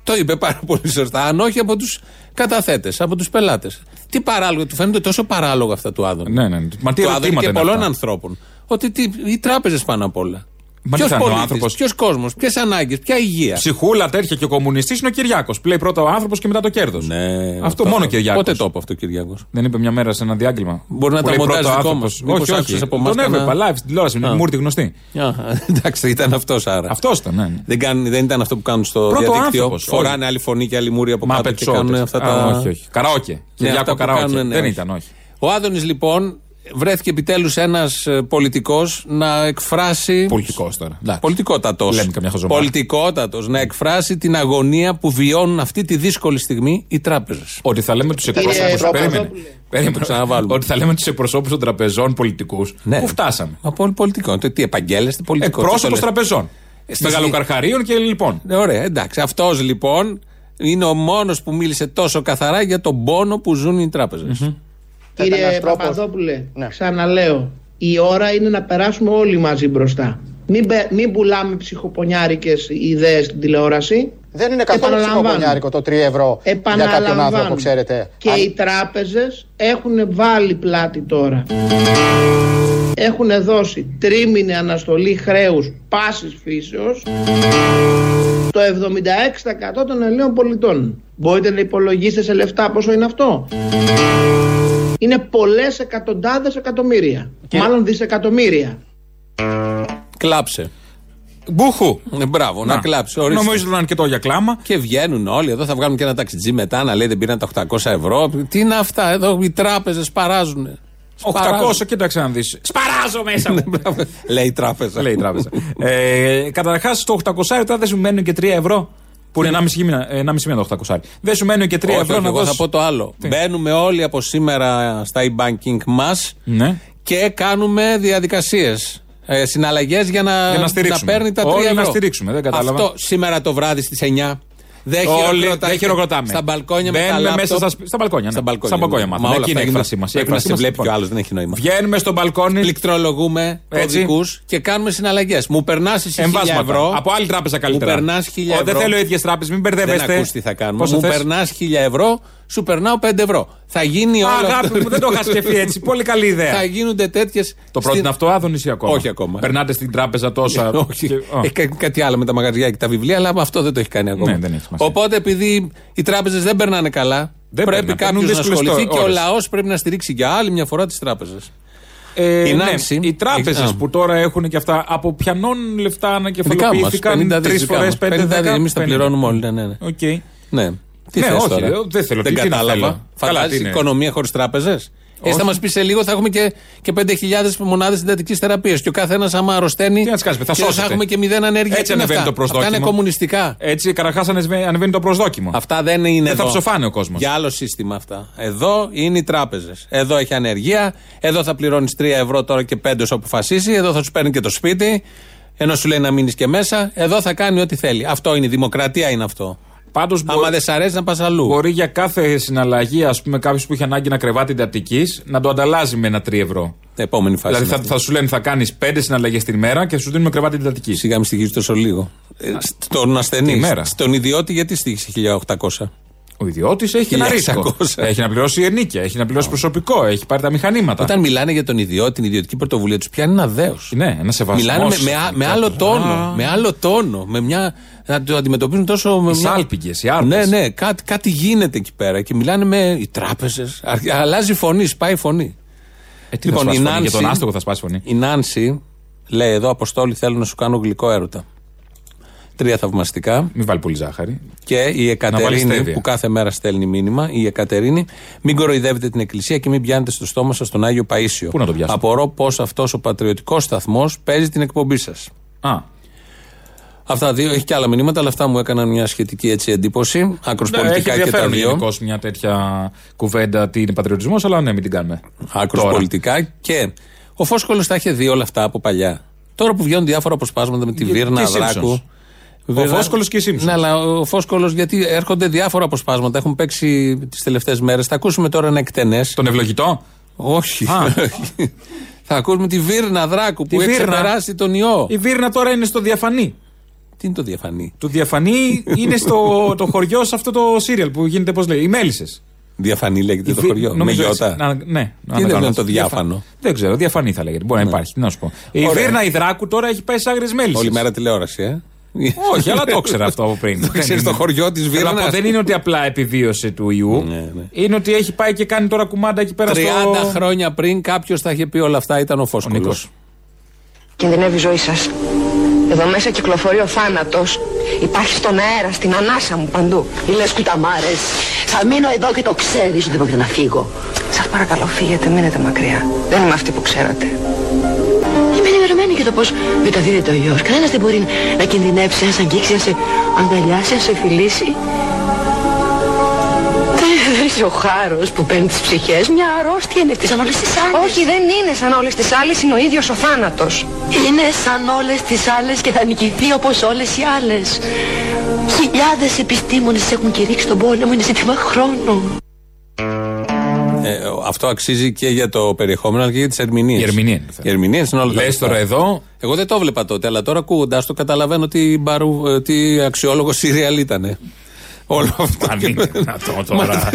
Το είπε πάρα πολύ σωστά. Αν όχι από τους καταθέτες, από τους πελάτες. Τι παράλογο, του φαίνονται τόσο παράλογα αυτά του Άδων. Ναι, ναι. Μα τι του Άδων και πολλών ανθρώπων. Ότι τι, οι τράπεζες πάνω απ' όλα. Ποιος άνθρωπος, ποιος κόσμος, ποιες ανάγκες, ποια υγεία; Ψυχούλα, τέτοια και ο κομμουνιστής είναι ο Κυριάκος. Λέει πρώτα ο άνθρωπος και μετά το κέρδος. Ναι, αυτό, αυτό μόνο ο Κυριάκος. Πότε το είπε αυτό ο Κυριάκος; Δεν είπε μια μέρα σε ένα διάγγελμα. Μπορεί να τα μοντάζει δικό μα. Όχι, όχι. Από τον έβλεπα live στην τηλεόραση. Είναι μούρτη γνωστή. Εντάξει, ήταν αυτός άρα. Αυτός ήταν, ναι. ναι. Δεν ήταν αυτό που κάνουν στο διαδίκτυο. Φοράνε άλλη φωνή και άλλη μούρη από κάτω και κάνουν αυτά τα. Όχι, όχι. Καραόκε. Κυριάκο καραόκε. Δεν ήταν, όχι. Ο Άδωνης λοιπόν βρέθηκε επιτέλους ένας ε, πολιτικός να εκφράσει. Πολιτικός τώρα. Πολιτικότατος. Πολιτικότατος. Να εκφράσει την αγωνία που βιώνουν αυτή τη δύσκολη στιγμή οι τράπεζες. Ότι θα λέμε τους εκπροσώπου. Περίμενε. Περίμενε. Ότι θα λέμε τους εκπροσώπους των τραπεζών πολιτικούς. Ναι. Πού φτάσαμε. Από πολιτικό. Τι επαγγέλλεστε πολιτικό. Εκπρόσωπος τραπεζών. Μεγαλοκαρχαρίων και λοιπόν. Ναι, ωραία, εντάξει. Αυτός λοιπόν είναι ο μόνος που μίλησε τόσο καθαρά για τον πόνο που ζουν οι τράπεζες. Κύριε Παπαδόπουλε, ναι. ξαναλέω, η ώρα είναι να περάσουμε όλοι μαζί μπροστά. Μην, μην πουλάμε ψυχοπονιάρικες ιδέες στην τηλεόραση. Δεν είναι καθόλου ψυχοπονιάρικο το 3 ευρώ για κάποιον άνθρωπο, ξέρετε. Και οι τράπεζες έχουν βάλει πλάτη τώρα. Έχουν δώσει τρίμηνη αναστολή χρέους πάσης φύσεως το 76% των Ελλήνων πολιτών. Μπορείτε να υπολογίσετε σε λεφτά πόσο είναι αυτό είναι πολλές εκατοντάδες εκατομμύρια. Μάλλον δισεκατομμύρια. Κλάψε. Μπούχου. Ε, μπράβο, να, να κλάψει. Νομίζω ότι ήταν αρκετό για κλάμα. Και βγαίνουν όλοι. Εδώ θα βγάλουν και ένα ταξιτζί μετά να λέει δεν πήραν τα 800 ευρώ. Τι είναι αυτά, εδώ οι τράπεζες παράζουν. 800, κοίταξε να δεις. Σπαράζω μέσα μου. λέει η τράπεζα. λέει η τράπεζα. ε, Καταρχάς, το 800 τώρα δεν σου μένουν και 3 ευρώ. Που είναι 1,5 μήνα, 1,5 μήνα το 800. Δεν σου μένουν και 3 όχι, ευρώ όχι, να δώσεις. θα πω το άλλο. Τι; Μπαίνουμε όλοι από σήμερα στα e-banking μας ναι. και κάνουμε διαδικασίες. Ε, Συναλλαγές για να, για να, να παίρνει τα 3 ευρώ. να στηρίξουμε, δεν κατάλαβα. Αυτό σήμερα το βράδυ στις 9 δεν δεν χειροκροτάμε. Στα μπαλκόνια με τα μέσα στα, στα μπαλκόνια. Ναι. Στα μπαλκόνια, στα μπαλκόνια Μας όλα είναι η έκφρασή μας. Η έκφραση βλέπει και ο άλλος, δεν έχει νόημα. Βγαίνουμε στο μπαλκόνι. Πληκτρολογούμε κωδικούς και κάνουμε συναλλαγές. Μου περνάς εσύ 1000 ευρώ. Από άλλη τράπεζα καλύτερα. Μου περνάς 1000 ευρώ. Δεν θέλω ίδιες τράπεζες, μην μπερδεύεστε. Δεν ακού τι θα κάνουμε. Μου περνάς 1000 ευρώ σου περνάω 5 ευρώ. Θα γίνει όλο Αγάπη μου, δεν το είχα σκεφτεί έτσι. Πολύ καλή ιδέα. Θα γίνονται τέτοιες. Το πρότεινε αυτό, Άδωνης ή ακόμα; Όχι ακόμα. Περνάτε στην τράπεζα τόσα. Όχι. Έχει κάνει κάτι άλλο με τα μαγαζιά και τα βιβλία, αλλά αυτό δεν το έχει κάνει ακόμα. Ναι, δεν έχει Οπότε επειδή οι τράπεζες δεν περνάνε καλά, δεν πρέπει κάποιος να ασχοληθεί και ο λαός πρέπει να στηρίξει για άλλη μια φορά τις τράπεζες. Ε, ναι, οι τράπεζες που τώρα έχουν και αυτά, από πιανών λεφτά ανακεφαλοποιήθηκαν τρεις φορές, πέντε δέκα. Εμείς τα πληρώνουμε όλοι. Ναι, ναι. Okay. ναι. Τι ναι, όχι, τώρα; δεν θέλω. Δεν κατάλαβα. Φαντάζει οικονομία χωρίς τράπεζες. Έτσι θα μας πεις σε λίγο θα έχουμε και, και 5.000 μονάδες συντατικής θεραπείας. Και ο καθένας, άμα αρρωσταίνει. Τι να κάνουμε, θα Θα έχουμε και μηδέν ανέργεια. Έτσι ανεβαίνει το προσδόκιμο. Αυτά είναι κομμουνιστικά. Έτσι, καταρχάς ανεβαίνει το προσδόκιμο. Αυτά δεν είναι. Δεν θα ψοφάνει ο κόσμος. Για άλλο σύστημα αυτά. Εδώ είναι οι τράπεζες. Εδώ έχει ανεργία. Εδώ θα πληρώνεις 3 ευρώ τώρα και 5 όσο αποφασίσει. Εδώ θα σου παίρνει και το σπίτι. Ενώ σου λέει να μείνεις και μέσα. Εδώ θα κάνει ό,τι θέλει. Αυτό είναι η δημοκρατία, είναι αυτό. Πάντως Άμα δεν σ' αρέσει να πας αλλού. Μπορεί για κάθε συναλλαγή, ας πούμε, κάποιος που έχει ανάγκη να κρεβάτι εντατικής να το ανταλλάζει με ένα 3 ευρώ. Επόμενη φάση. Δηλαδή θα, είναι αυτή. θα σου λένε θα κάνεις 5 συναλλαγές την ημέρα και σου δίνουμε κρεβάτι εντατικής. Σιγά μην στοιχίζει τόσο λίγο. Ε, στον ασθενή. τη μέρα. Στον ιδιώτη, γιατί στοιχίζει 1800. Ο ιδιώτης έχει ένα 1600. ρίσκο. έχει να πληρώσει ενίκεια, έχει να πληρώσει προσωπικό, έχει πάρει τα μηχανήματα. Όταν μιλάνε για τον ιδιώτη, την ιδιωτική πρωτοβουλία τους, πιάνει ένα δέος. Ναι, ένα σεβασμός. Μιλάνε με, με, α- με άλλο τόνο. Με άλλο τόνο. Με μια. Να το αντιμετωπίζουν τόσο. Με Οι μια... σάλπιγγες, οι άρπες. Ναι, ναι, κάτι, κάτι γίνεται εκεί πέρα. Και μιλάνε με οι τράπεζες. Αλλάζει φωνή, σπάει η φωνή. Ε, τι λοιπόν, θα σπάσει φωνή, για τον άστογο θα σπάσει φωνή. Η Νάνση λέει εδώ: Αποστόλη, θέλω να σου κάνω γλυκό έρωτα. Τρία θαυμαστικά. Μην βάλει πολύ ζάχαρη. Και η βάλει Εκατερίνη στέβια. που κάθε μέρα στέλνει μήνυμα. Η Εκατερίνη, μην κοροϊδεύετε την Εκκλησία και μην πιάνετε στο στόμα σας τον Άγιο Παίσιο. Πού να το πιάσουμε; Απορώ πώς αυτός ο πατριωτικός σταθμός παίζει την εκπομπή σας. Α, Αυτά δύο, έχει και άλλα μηνύματα, αλλά αυτά μου έκαναν μια σχετική έτσι εντύπωση. Άκρος ναι, έχει πολιτικά και τα ενδιαφέρον δύο. γενικώς μια τέτοια κουβέντα τι είναι πατριωτισμός, αλλά ναι, μην την κάνουμε. Άκρος Τώρα. πολιτικά και ο Φόσκολος τα είχε δει όλα αυτά από παλιά. Τώρα που βγαίνουν διάφορα αποσπάσματα με τη Και- Βίρνα και οι Δράκου. Simpsons. Ο Φόσκολος και οι Simpsons. Ναι, αλλά ο Φόσκολος γιατί έρχονται διάφορα αποσπάσματα. Έχουν παίξει τις τελευταίες μέρες. Θα ακούσουμε τώρα ένα εκτενές. Τον ευλογητό; Όχι. Α. θα ακούσουμε τη Βίρνα Δράκου Τη που έχει Βίρνα. ξεπεράσει τον ιό. Η Βίρνα τώρα είναι στο διαφανή. Τι είναι το διαφανή; Το διαφανή είναι στο το χωριό σε αυτό το σύριαλ που γίνεται, πώς λέει, οι Μέλισσες. Διαφανή λέγεται το χωριό. Με γιώτα. Να, ναι, Τι να δεν ανακαλώ. είναι το διάφανο; Δεν ξέρω, διαφανή θα λέγεται. Μπορεί να υπάρχει. Τι να σου πω. Η Ωραία. Βίρνα Ιδράκου τώρα έχει πάει σε άγριες μέλισσες. Όλη μέρα τηλεόραση, ε. Όχι, αλλά το ήξερα αυτό από πριν. Το ξέρεις το χωριό της Θέλω να πω, Βίρνα. Δεν είναι ότι απλά επιβίωσε του ιού. Ναι, ναι. Είναι ότι έχει πάει και κάνει τώρα κουμάντα εκεί πέρα 30 στο. χρόνια πριν κάποιος θα είχε πει όλα αυτά, ήταν ο Φόσκολο. Νίκος. Κινδυνεύει η ζωή σας. Εδώ μέσα κυκλοφορεί ο θάνατος. Υπάρχει στον αέρα, στην ανάσα μου παντού. Τι λες κουταμάρες. Θα μείνω εδώ και το ξέρεις ότι δεν πρόκειται να φύγω. Σας παρακαλώ, φύγετε, μείνετε μακριά. Δεν είμαι αυτή που ξέρατε. Είμαι ενημερωμένη για το πώς μεταδίδεται ο ιός. Κανένας δεν μπορεί να κινδυνεύσει, να σε αγγίξει, να σε αγκαλιάσει, να σε φιλήσει. Δεν δεν είσαι ο χάρος που παίρνει τις ψυχές. Μια αρρώστια είναι αυτή σαν όλες τις άλλες. Όχι, δεν είναι σαν όλες τις άλλες, είναι ο ίδιος ο θάνατος. Είναι σαν όλες τις άλλες και θα νικηθεί όπως όλες οι άλλες. Χιλιάδες επιστήμονες έχουν κηρύξει τον πόλεμο, είναι ζήτημα χρόνου. Ε, αυτό αξίζει και για το περιεχόμενο αλλά και για τις ερμηνείες. Η ερμηνεία είναι το θέμα. Οι ερμηνείες είναι όλα τα Λες λεφτά. τώρα εδώ. Εγώ δεν το βλέπα τότε, αλλά τώρα ακούγοντας το καταλαβαίνω τι, μπαρου, ε, τι αξιόλογος σύριαλ ήταν. Όλο αυτό. Αν είναι δυνατό τώρα.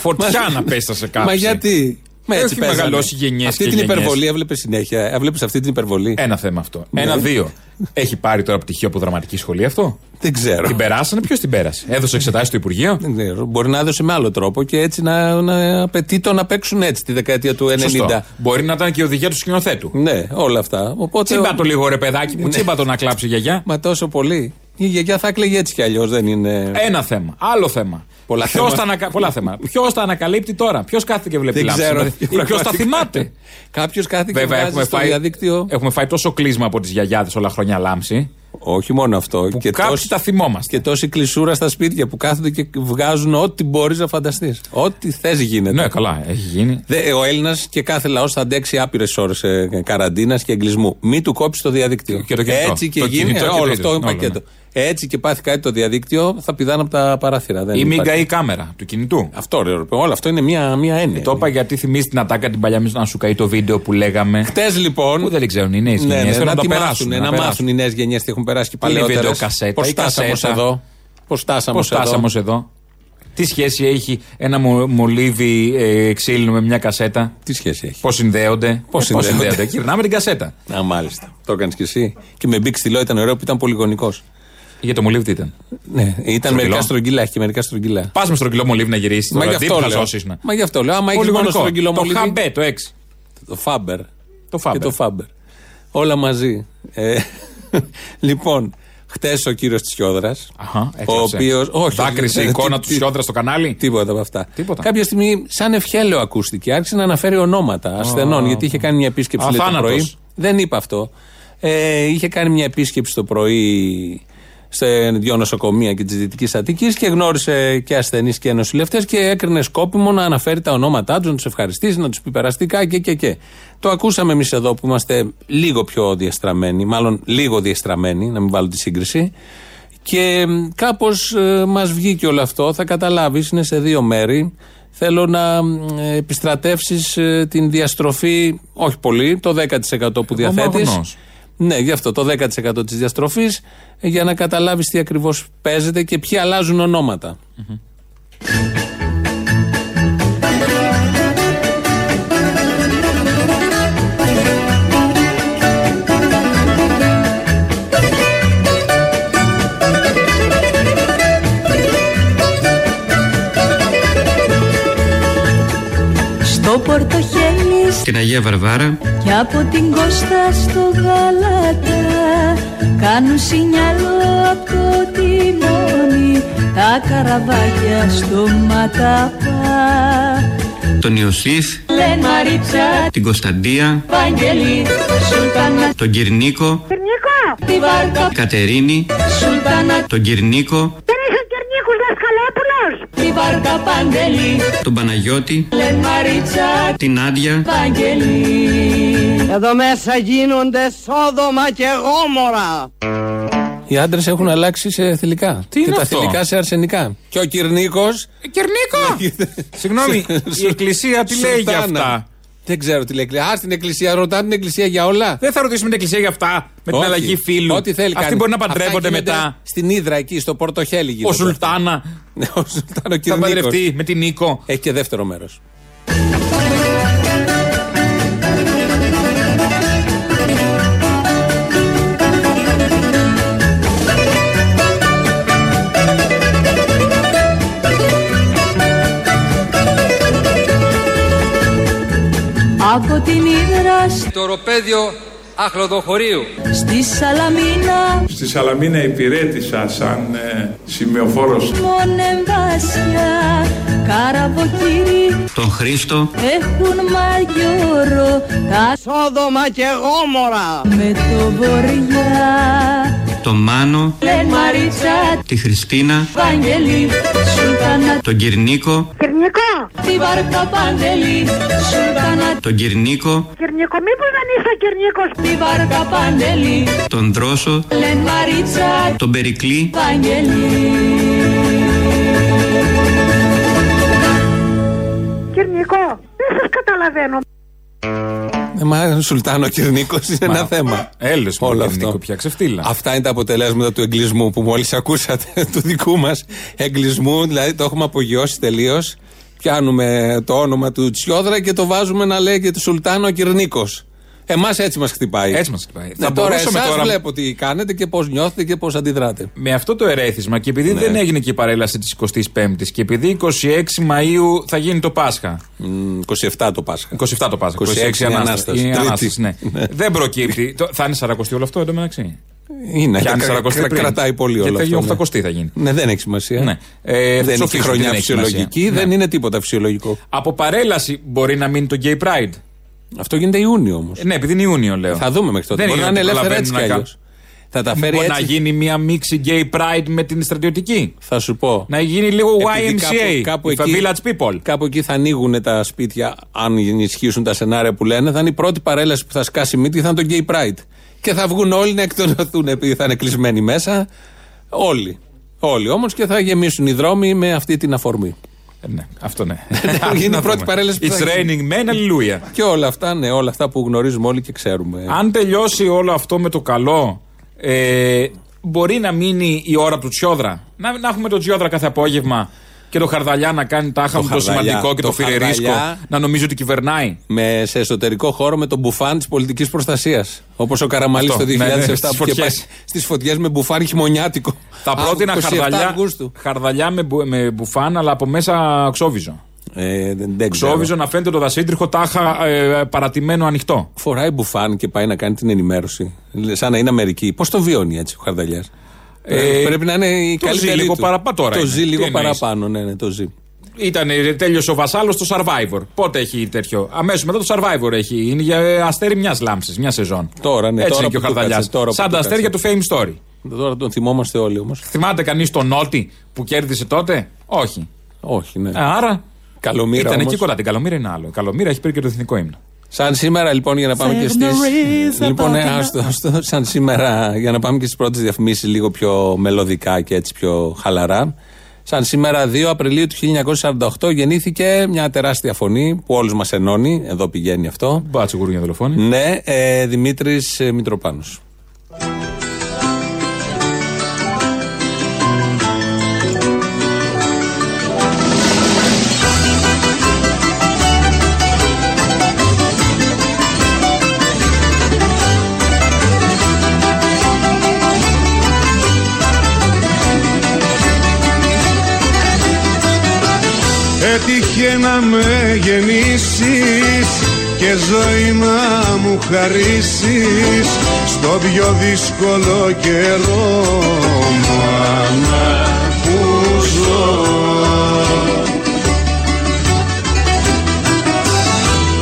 Φωτιά να πέστα σε κάποιον. Μα γιατί; Μα Έχει έτσι παίζανε. μεγαλώσει γενιές Αυτή και την γενιές. υπερβολή έβλεπες συνέχεια. Έβλεπες αυτή την υπερβολή; Ένα θέμα αυτό. Ναι. Ένα-δύο. Έχει πάρει τώρα πτυχίο από δραματική σχολή αυτό; Δεν ξέρω. Την περάσανε, ποιος την πέρασε; Έδωσε εξετάσεις στο Υπουργείο; Δεν ξέρω. Μπορεί να έδωσε με άλλο τρόπο και έτσι να, να απαιτεί το να παίξουν έτσι τη δεκαετία του 90. Σωστό. Μπορεί να ήταν και η οδηγία του σκηνοθέτου. Ναι, όλα αυτά. Οπότε, Τσίμπα το λίγο ρε παιδάκι μου, Ναι. τσίμπα το να κλάψει η γιαγιά. Μα τόσο πολύ. Η γιαγιά θα έκλαιγε έτσι κι αλλιώς, δεν είναι. Ένα θέμα. Άλλο θέμα. Πολλά Ποιος θέματα. τα ανακα... Πολλά θέματα. Ποιος τα ανακαλύπτει τώρα, ποιος κάθεται και βλέπει Δεν λάμψη. ξέρω. Ή ποιος τα θυμάται; Κάποιος κάθε και Βέβαια, βγάζει έχουμε στο φάει, διαδίκτυο. έχουμε φάει τόσο κλείσμα από τις γιαγιάδες όλα χρόνια λάμψη. Όχι μόνο αυτό. Που και κάποιοι τόση- τα θυμόμαστε. Και τόση κλεισούρα στα σπίτια που κάθονται και βγάζουν ό,τι μπορείς να φανταστείς. Ό,τι θες γίνεται. Ναι, καλά, έχει γίνει. Δε, ο Έλληνας και κάθε λαός θα αντέξει άπειρες ώρες καραντίνας και εγκλισμού. Μη του κόψεις το διαδίκτυο. Και το κινητό. Έτσι και Το γίνει. κινητό ε, και το όλο ίδιο. αυτό είναι Όλο, πακέτο. Έτσι και πάθει κάτι το διαδίκτυο, θα πηδάνε από τα παράθυρα. Δεν Ή μην υπάρχει. καεί η κάμερα του κινητού; Αυτό ρε, ρε, όλο αυτό είναι μια, μια έννοια. Το είπα γιατί θυμίζει την ατάκα την παλιά να σου καεί το βίντεο που λέγαμε. Χτες λοιπόν. Που δεν ξέρουν οι νέες Ναι, γενιέ. ναι, Θέλουν να το τη περάσουν. μάθουν, να μάθουν οι νέες γενιές τι έχουν περάσει και Τι είναι η παλαιότερες. βιντεοκασέτα, Πώς η φτάσαμε ως κασέτα. εδώ; Πώς φτάσαμε Πώς ως εδώ; φτάσαμε ως εδώ; Τι σχέση έχει ένα μο- μολύβι ε, ξύλινο με μια κασέτα; Τι σχέση έχει; Πώς συνδέονται; Πώς Ε, πώς συνδέονται; Γυρνάμε την κασέτα. Α, μάλιστα. Το έκανες κι εσύ. Και με μπήξ στυλό ήταν ωραίο που ήταν πολυγωνικό. Για το μολύβι τι ήταν; Ναι, ήταν Στρογγυλό. μερικά στρογγυλά, έχει και μερικά στρογγυλά. Πας με στρογγυλό μολύβι να γυρίσεις. Μα γι' αυτό λέω. Χαζός να. Μα γι' αυτό λέω. Άμα έχεις μόνο Πολυγωνικό. στρογγυλό Το μολύβι. χαμπέ, το 6. Το φάμπερ. Το φάμπερ. Και το φάμπερ. Όλα μαζί. Ε, λοιπόν, χτες ο κύριος Τσιόδρα. Αχα, Ο έκλαψε. οποίο. Όχι. Δάκρυσε η τι- εικόνα τι- του Σιόδρας στο κανάλι; Τίποτα από αυτά. Τίποτα. Κάποια στιγμή, σαν ευχέλαιο ακούστηκε, άρχισε να αναφέρει ονόματα ασθενών, γιατί είχε κάνει μια επίσκεψη λέει, το Αθάνατος. πρωί. Δεν είπα αυτό. Ε, είχε κάνει μια επίσκεψη το πρωί σε δύο νοσοκομεία και της Δυτικής Αττικής και γνώρισε και ασθενείς και νοσηλευτές και έκρινε σκόπιμο να αναφέρει τα ονόματά τους, να τους ευχαριστήσει, να τους πει περαστικά και, και, και. Το ακούσαμε εμείς εδώ που είμαστε λίγο πιο διαστραμμένοι, μάλλον λίγο διαστραμμένοι, να μην βάλω τη σύγκριση. Και κάπως μας βγήκε όλο αυτό. Θα καταλάβεις, είναι σε δύο μέρη. Θέλω να επιστρατεύσεις την διαστροφή, όχι πολύ, το 10% που διαθέτεις. Ομογνώς. Ναι, γι' αυτό το 10% της διαστροφής, για να καταλάβεις τι ακριβώς παίζεται και ποιοι αλλάζουν ονόματα. Στο Πορτοχέλι Την Αγία Βαρβάρα. Και από την Κώστα στο Γαλάτα κάνουν σινιάλο από το τιμόνι τα καραβάκια στο Ματαπά. Τον Ιωσήφ Λεν Μαρίτσα, Την Κωνσταντία Βαγγέλη, Σουλτάνα Τον Κυρνίκο Κυρνίκο, τη Βάρκα, Κατερίνη Σουλτάνα Τον Κυρνίκο Δεν είσαι Κυρνίκος Δασκαλόπουλος Τη Βάρκα Παντελή, Τον Παναγιώτη Λεν Μαρίτσα, Την Άντια Βαγγέλη Εδώ μέσα γίνονται Σόδομα και Γόμορα. Οι άντρες έχουν αλλάξει σε θηλυκά. Τι και είναι τα αυτό; θηλυκά σε αρσενικά. Και ο Κυρνίκο. Κυρνίκο! Συγγνώμη, η Εκκλησία τι λέει για αυτά; Δεν ξέρω τι λέει. Α, στην Εκκλησία, ρωτάνε την Εκκλησία για όλα. Δεν θα ρωτήσουμε την Εκκλησία για αυτά. Με την Όχι. αλλαγή φίλου. Ό,τι θέλει Αυτοί κάνει. μπορεί να Αυτά παντρεύονται γίνονται μετά. Στην Ήδρα εκεί, στο Πορτοχέλι Ο γίνονται. Σουλτάνα Ναι, ο Σουλτάνα ο θα Κυρνίκος. παντρευτεί με την Νίκο. Έχει και δεύτερο μέρος. Από την Ήδρα Το οροπέδιο Αχλοδοχωρίου. στη Σαλαμίνα Στη Σαλαμίνα υπηρέτησα σαν ε, σημειοφόρος Μονεμβάσια, καραβοκύρι Τον Χρήστο έχουν μαγιόρο τα Σόδομα και Γόμορα. με το βοριά. Τον Μάνο Λεν Μαρίτσα, Τη Χριστίνα Βαγγέλη, Σουλτάνα, Τον Κυρνίκο Κυρνικό, τη Βάρκα Παντελή, Σουλτάνα, Τον Κυρνίκο Κυρνικό, μήπως δεν είσαι Κυρνίκος, τη Βάρκα Παντελή, Τον Δρόσο Λεν Μαρίτσα, Τον Περικλή Βαγγέλη. Κυρνικό, δεν σας καταλαβαίνω. Ε, μα Σουλτάνο Κυρνίκο είναι ένα θέμα. Έλεος με Όλο τον αυτό. Κυρνίκο πια, ξεφτύλα. Αυτά είναι τα αποτελέσματα του εγκλισμού που μόλις ακούσατε, του δικού μας εγκλισμού. Δηλαδή το έχουμε απογειώσει τελείως. Πιάνουμε το όνομα του Τσιόδρα και το βάζουμε να λέγεται Σουλτάνο Κυρνίκος. Εμάς έτσι μας χτυπάει. Έτσι μας χτυπάει. Ναι, Θα τώρα μπορούσαμε εσάς τώρα- βλέπω τι κάνετε και πώς νιώθετε και πώς αντιδράτε. Με αυτό το ερέθισμα και επειδή Ναι. δεν έγινε και η παρέλαση της 25η και επειδή 26 Μαου θα γίνει το Πάσχα. Μ, 27 το Πάσχα. 27 το Πάσχα. 26 26 είναι Ανάσταση. Ανάσταση. Είναι Τρίτη. Ανάσταση, ναι. Ναι. δεν προκύπτει. Το- θα είναι σαρακοστή όλο αυτό εντωμεταξύ. Είναι, Πιάνει κρα- σαρακοστή κρα- πριν. κρατάει πολύ όλο Γιατί θα αυτό. γίνει ναι. 800 θα γίνει. Ναι, δεν έχει σημασία. Ναι. Ε, δεν είναι και ψοφίζουν, χρονιά δεν έχει σημασία. φυσιολογική, δεν Ναι. είναι τίποτα φυσιολογικό. Από παρέλαση μπορεί να μείνει το Gay Pride. Αυτό γίνεται Ιούνιο όμως. Ε, ναι, επειδή είναι Ιούνιο λέω. Θα δούμε μέχρι τότε. Δεν Μπορεί να είναι ότι ελεύθερα έτσι κι προλαβαίνουν να αλλιώς. Θα τα φέρει Μπορεί να έτσι. γίνει μια μίξη Gay Pride με την στρατιωτική. Θα σου πω. Να γίνει λίγο Επειδή YMCA. κάπου, κάπου if a εκεί, village people. κάπου εκεί θα ανοίγουν τα σπίτια, αν ισχύσουν τα σενάρια που λένε. Θα είναι η πρώτη παρέλαση που θα σκάσει μύτη, θα είναι το Gay Pride. Και θα βγουν όλοι να εκτονωθούν επειδή θα είναι κλεισμένοι μέσα. Όλοι. Όλοι όμως και θα γεμίσουν οι δρόμοι με αυτή την αφορμή. Ε, Ναι, αυτό ναι. Είναι η Να πρώτη δούμε. παρέλαση που It's θα γίνει. raining men, hallelujah. Και όλα αυτά, ναι, όλα αυτά που γνωρίζουμε όλοι και ξέρουμε. Αν τελειώσει όλο αυτό με το καλό, ε, μπορεί να μείνει η ώρα του Τσιόδρα. Να, να έχουμε τον Τσιόδρα κάθε απόγευμα και το Χαρδαλιά να κάνει τάχα Το μου το Χαρδαλιά, σημαντικό και το, το φιλερίσκο. Χαρδαλιά. Να νομίζει ότι κυβερνάει. με, σε εσωτερικό χώρο με τον μπουφάν της πολιτικής προστασίας. Όπως ο Καραμαλής Αυτό, το 2007 ναι, ναι, στις που είχε φωτιές. πάει στις φωτιές με μπουφάν χειμωνιάτικο. Θα πρότεινα 27 χαρδαλιά, Αυγούστου. χαρδαλιά με, μπου- με μπουφάν, αλλά από μέσα ξόβιζο. Ε, δεν, δεν ξέρω. Ξόβιζο να φαίνεται το δασίτριχο τάχα ε, παρατημένο ανοιχτό. Φοράει μπουφάν και πάει να κάνει την ενημέρωση. Σαν να είναι Αμερική. Πώς το βιώνει έτσι ο Χαρδαλιάς; Ε, πρέπει να είναι η το ζει καλύτερη λίγο του. παραπάνω τώρα Το είναι. ζει Τι λίγο εννοείς; παραπάνω, ναι, ναι, το ζει. Ήταν, ε, τέλειωσε ο Βασάλος στο Survivor. Πότε έχει τέτοιο; Αμέσως μετά το Survivor έχει. Είναι για ε, αστέρι μιας λάμψης, μιας σεζόν. Τώρα, ναι, Έτσι τώρα είναι και ο που του Χαρδαλιάς. κάτσε, τώρα που Σαν του τα αστέρια του κάτσε. Fame Story. Τώρα τον θυμόμαστε όλοι όμως. Θυμάται κανείς τον Νότι που κέρδισε τότε; Όχι. Όχι, ναι. Ε, Άρα. Καλομήρα Ήταν όμως. εκεί κοντά. Την Καλομήρα είναι άλλο. Η Καλομήρα έχει πάρει και το εθνικό ύμνο. Σαν σήμερα λοιπόν για να πάμε και στις... Λοιπόν, ναι, άστο, άστο. Σαν σήμερα για να πάμε και στις πρώτες διαφημίσεις λίγο πιο μελωδικά και έτσι πιο χαλαρά. Σαν σήμερα 2 Απριλίου του 1948 γεννήθηκε μια τεράστια φωνή που όλους μας ενώνει. Εδώ πηγαίνει αυτό. Μπάτσο γουρούνια δολοφόνη. Ναι, ε, Δημήτρης ε, Μητροπάνος. Έτυχε να με γεννήσεις και ζωή να μου χαρίσεις στο πιο δύσκολο καιρό μάνα που ζω.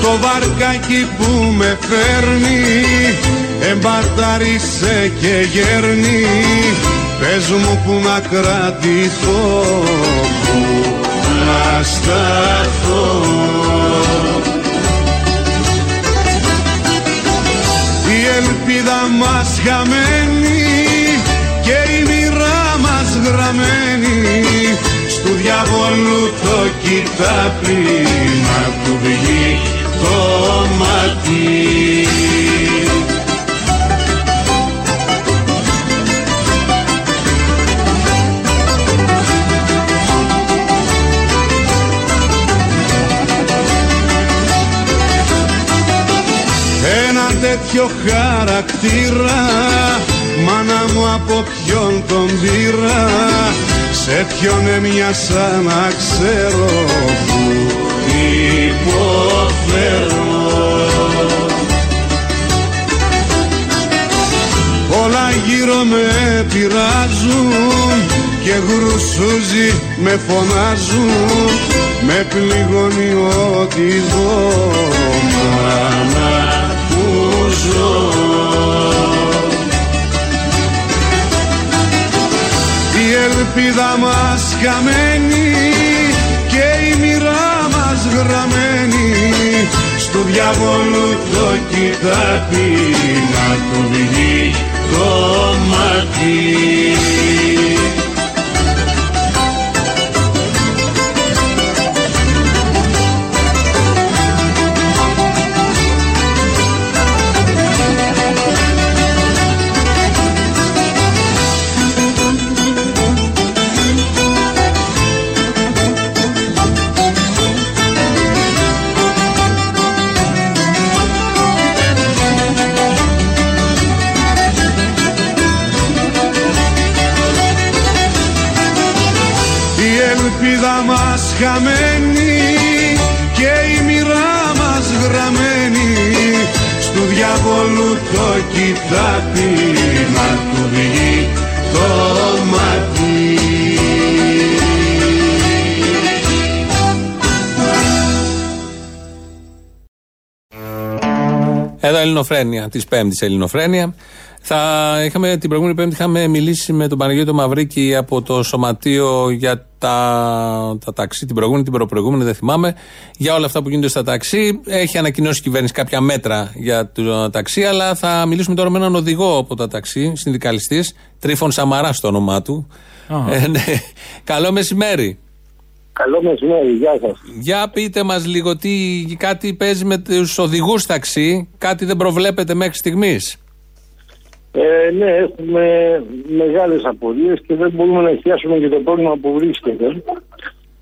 Το βαρκάκι που με φέρνει εμπαρτάρισε και γέρνει. Πες μου που να κρατηθώ. που να σταθώ Η ελπίδα μας χαμένη και η μοίρα μας γραμμένη. Στου διαβόλου το κοιτάπι να του βγει το μάτι τέτοιο χαρακτήρα. Μάνα μου από ποιον τον πήρα; Σε ποιον έμοιασα να ξέρω; Που υποφέρω. Όλα γύρω με πειράζουν και γρουσούζι με φωνάζουν. Με πληγώνει ό,τι δω. Μάνα που ζω Η ελπίδα μας χαμένη και η μοίρα μας γραμμένη. Στου διαβόλου το κοιτάπι να του βγει το μάτι Εδώ Ελληνοφρένια, της Πέμπτης Ελληνοφρένια. Θα είχαμε, την προηγούμενη Πέμπτη είχαμε μιλήσει με τον Παναγιώτο Μαυρίκη από το Σωματείο για τα, τα ταξί, την προηγούμενη, την προπροηγούμενη, δεν θυμάμαι, για όλα αυτά που γίνονται στα ταξί. Έχει ανακοινώσει η κυβέρνηση κάποια μέτρα για το ταξί, αλλά θα μιλήσουμε τώρα με έναν οδηγό από τα ταξί, συνδικαλιστής, Τρίφων Σαμαράς στο όνομά του. Ε, ναι. Καλό μεσημέρι. Καλό μεσημέρι, γεια σας. Για πείτε μας λίγο τι κάτι παίζει με τους οδηγούς ταξί, κάτι δεν προβλέπετε μέχρι στιγμής. Ε, ναι, έχουμε μεγάλες απορίες και δεν μπορούμε να εστιάσουμε και το πρόβλημα που βρίσκεται.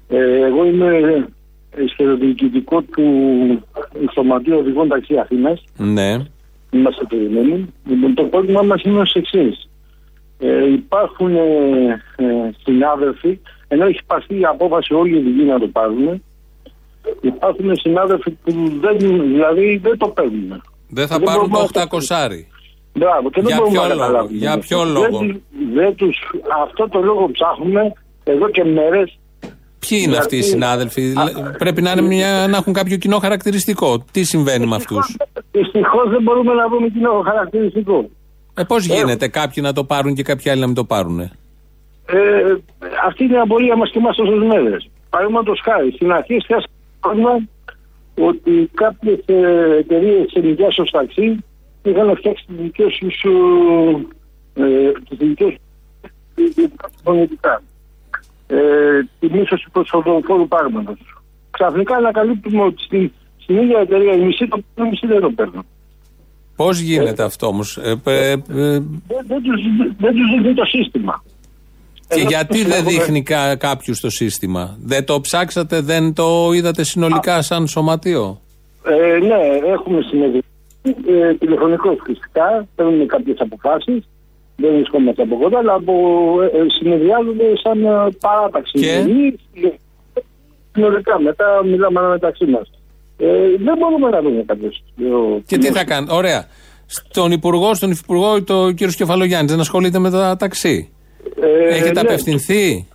Ε, εγώ είμαι σχεδοδιοικητικό του Σωματείου Οδηγών Ταξί Αθήνας. Ναι. Είμαστε περιμένοι. Λοιπόν, το πρόβλημα μας είναι ως εξής. Ε, υπάρχουν ε, ε, συνάδελφοι, ενώ έχει πάρθει η απόφαση όλοι οι οδηγοί να το πάρουν, υπάρχουν συνάδελφοι που δεν, δηλαδή δεν το παίρνουν. Δεν θα Δεν πάρουν μπορούμε το να 800. Μπράβο, και δεν Για μπορούμε ποιο να λόγο, καταλάβουμε. για ποιο Δεν λόγο; τους- δεν τους, αυτό το λόγο ψάχνουμε εδώ και μέρες. Ποιοι είναι αυτοί οι συνάδελφοι, Λε- πρέπει να, είναι μια, να έχουν κάποιο κοινό χαρακτηριστικό. Τι συμβαίνει με αυτούς; Δυστυχώς δεν μπορούμε να βρούμε κοινό χαρακτηριστικό. Ε, Πώς γίνεται κάποιοι να το πάρουν και κάποιοι άλλοι να μην το πάρουν. Ε, αυτή είναι η απορία μας και εμάς τόσες μέρες. Παραδείγματος χάρη, στην αρχή σκάσαμε πρόβλημα ότι κάποιες εταιρείες ενοικιάσεω ταξί είχαν φτιάξει τις δικές τους ε, τις δικές τους φωνητικά. Ε, τη μίσωση προσφοροφόρου πράγματος. Ξαφνικά ανακαλύπτουμε ότι στην, στην ίδια εταιρεία η μισή το παίρνουν, η μισή δεν το παίρνουν. Πώς γίνεται αυτό όμως; Ε, ε, ε, Δεν, δεν, τους, δεν τους δίνει το σύστημα. Και Ενώ γιατί δεν έχουμε- δείχνει κα, κάποιου το σύστημα; Δεν το ψάξατε, δεν το είδατε συνολικά σαν σωματείο; Ε, ναι, έχουμε συνεδρία. Ε, τηλεφωνικό φυσικά, παίρνουμε κάποιες αποφάσεις. Δεν βρισκόμαστε από κοντά, αλλά από, ε, ε, συνεδριάζονται σαν ε, παράταξη. Και; Εμείς, ε, Συνολικά, μετά μιλάμε μεταξύ μας. Ε, δεν μπορούμε να δούμε κάποιος. Και τι θα κάνει. Ωραία. Στον Υπουργό, στον Υφυπουργό, το κύριος Κεφαλογιάννης δεν ασχολείται με τα ταξί; Ε, Έχετε ναι. απευθυνθεί;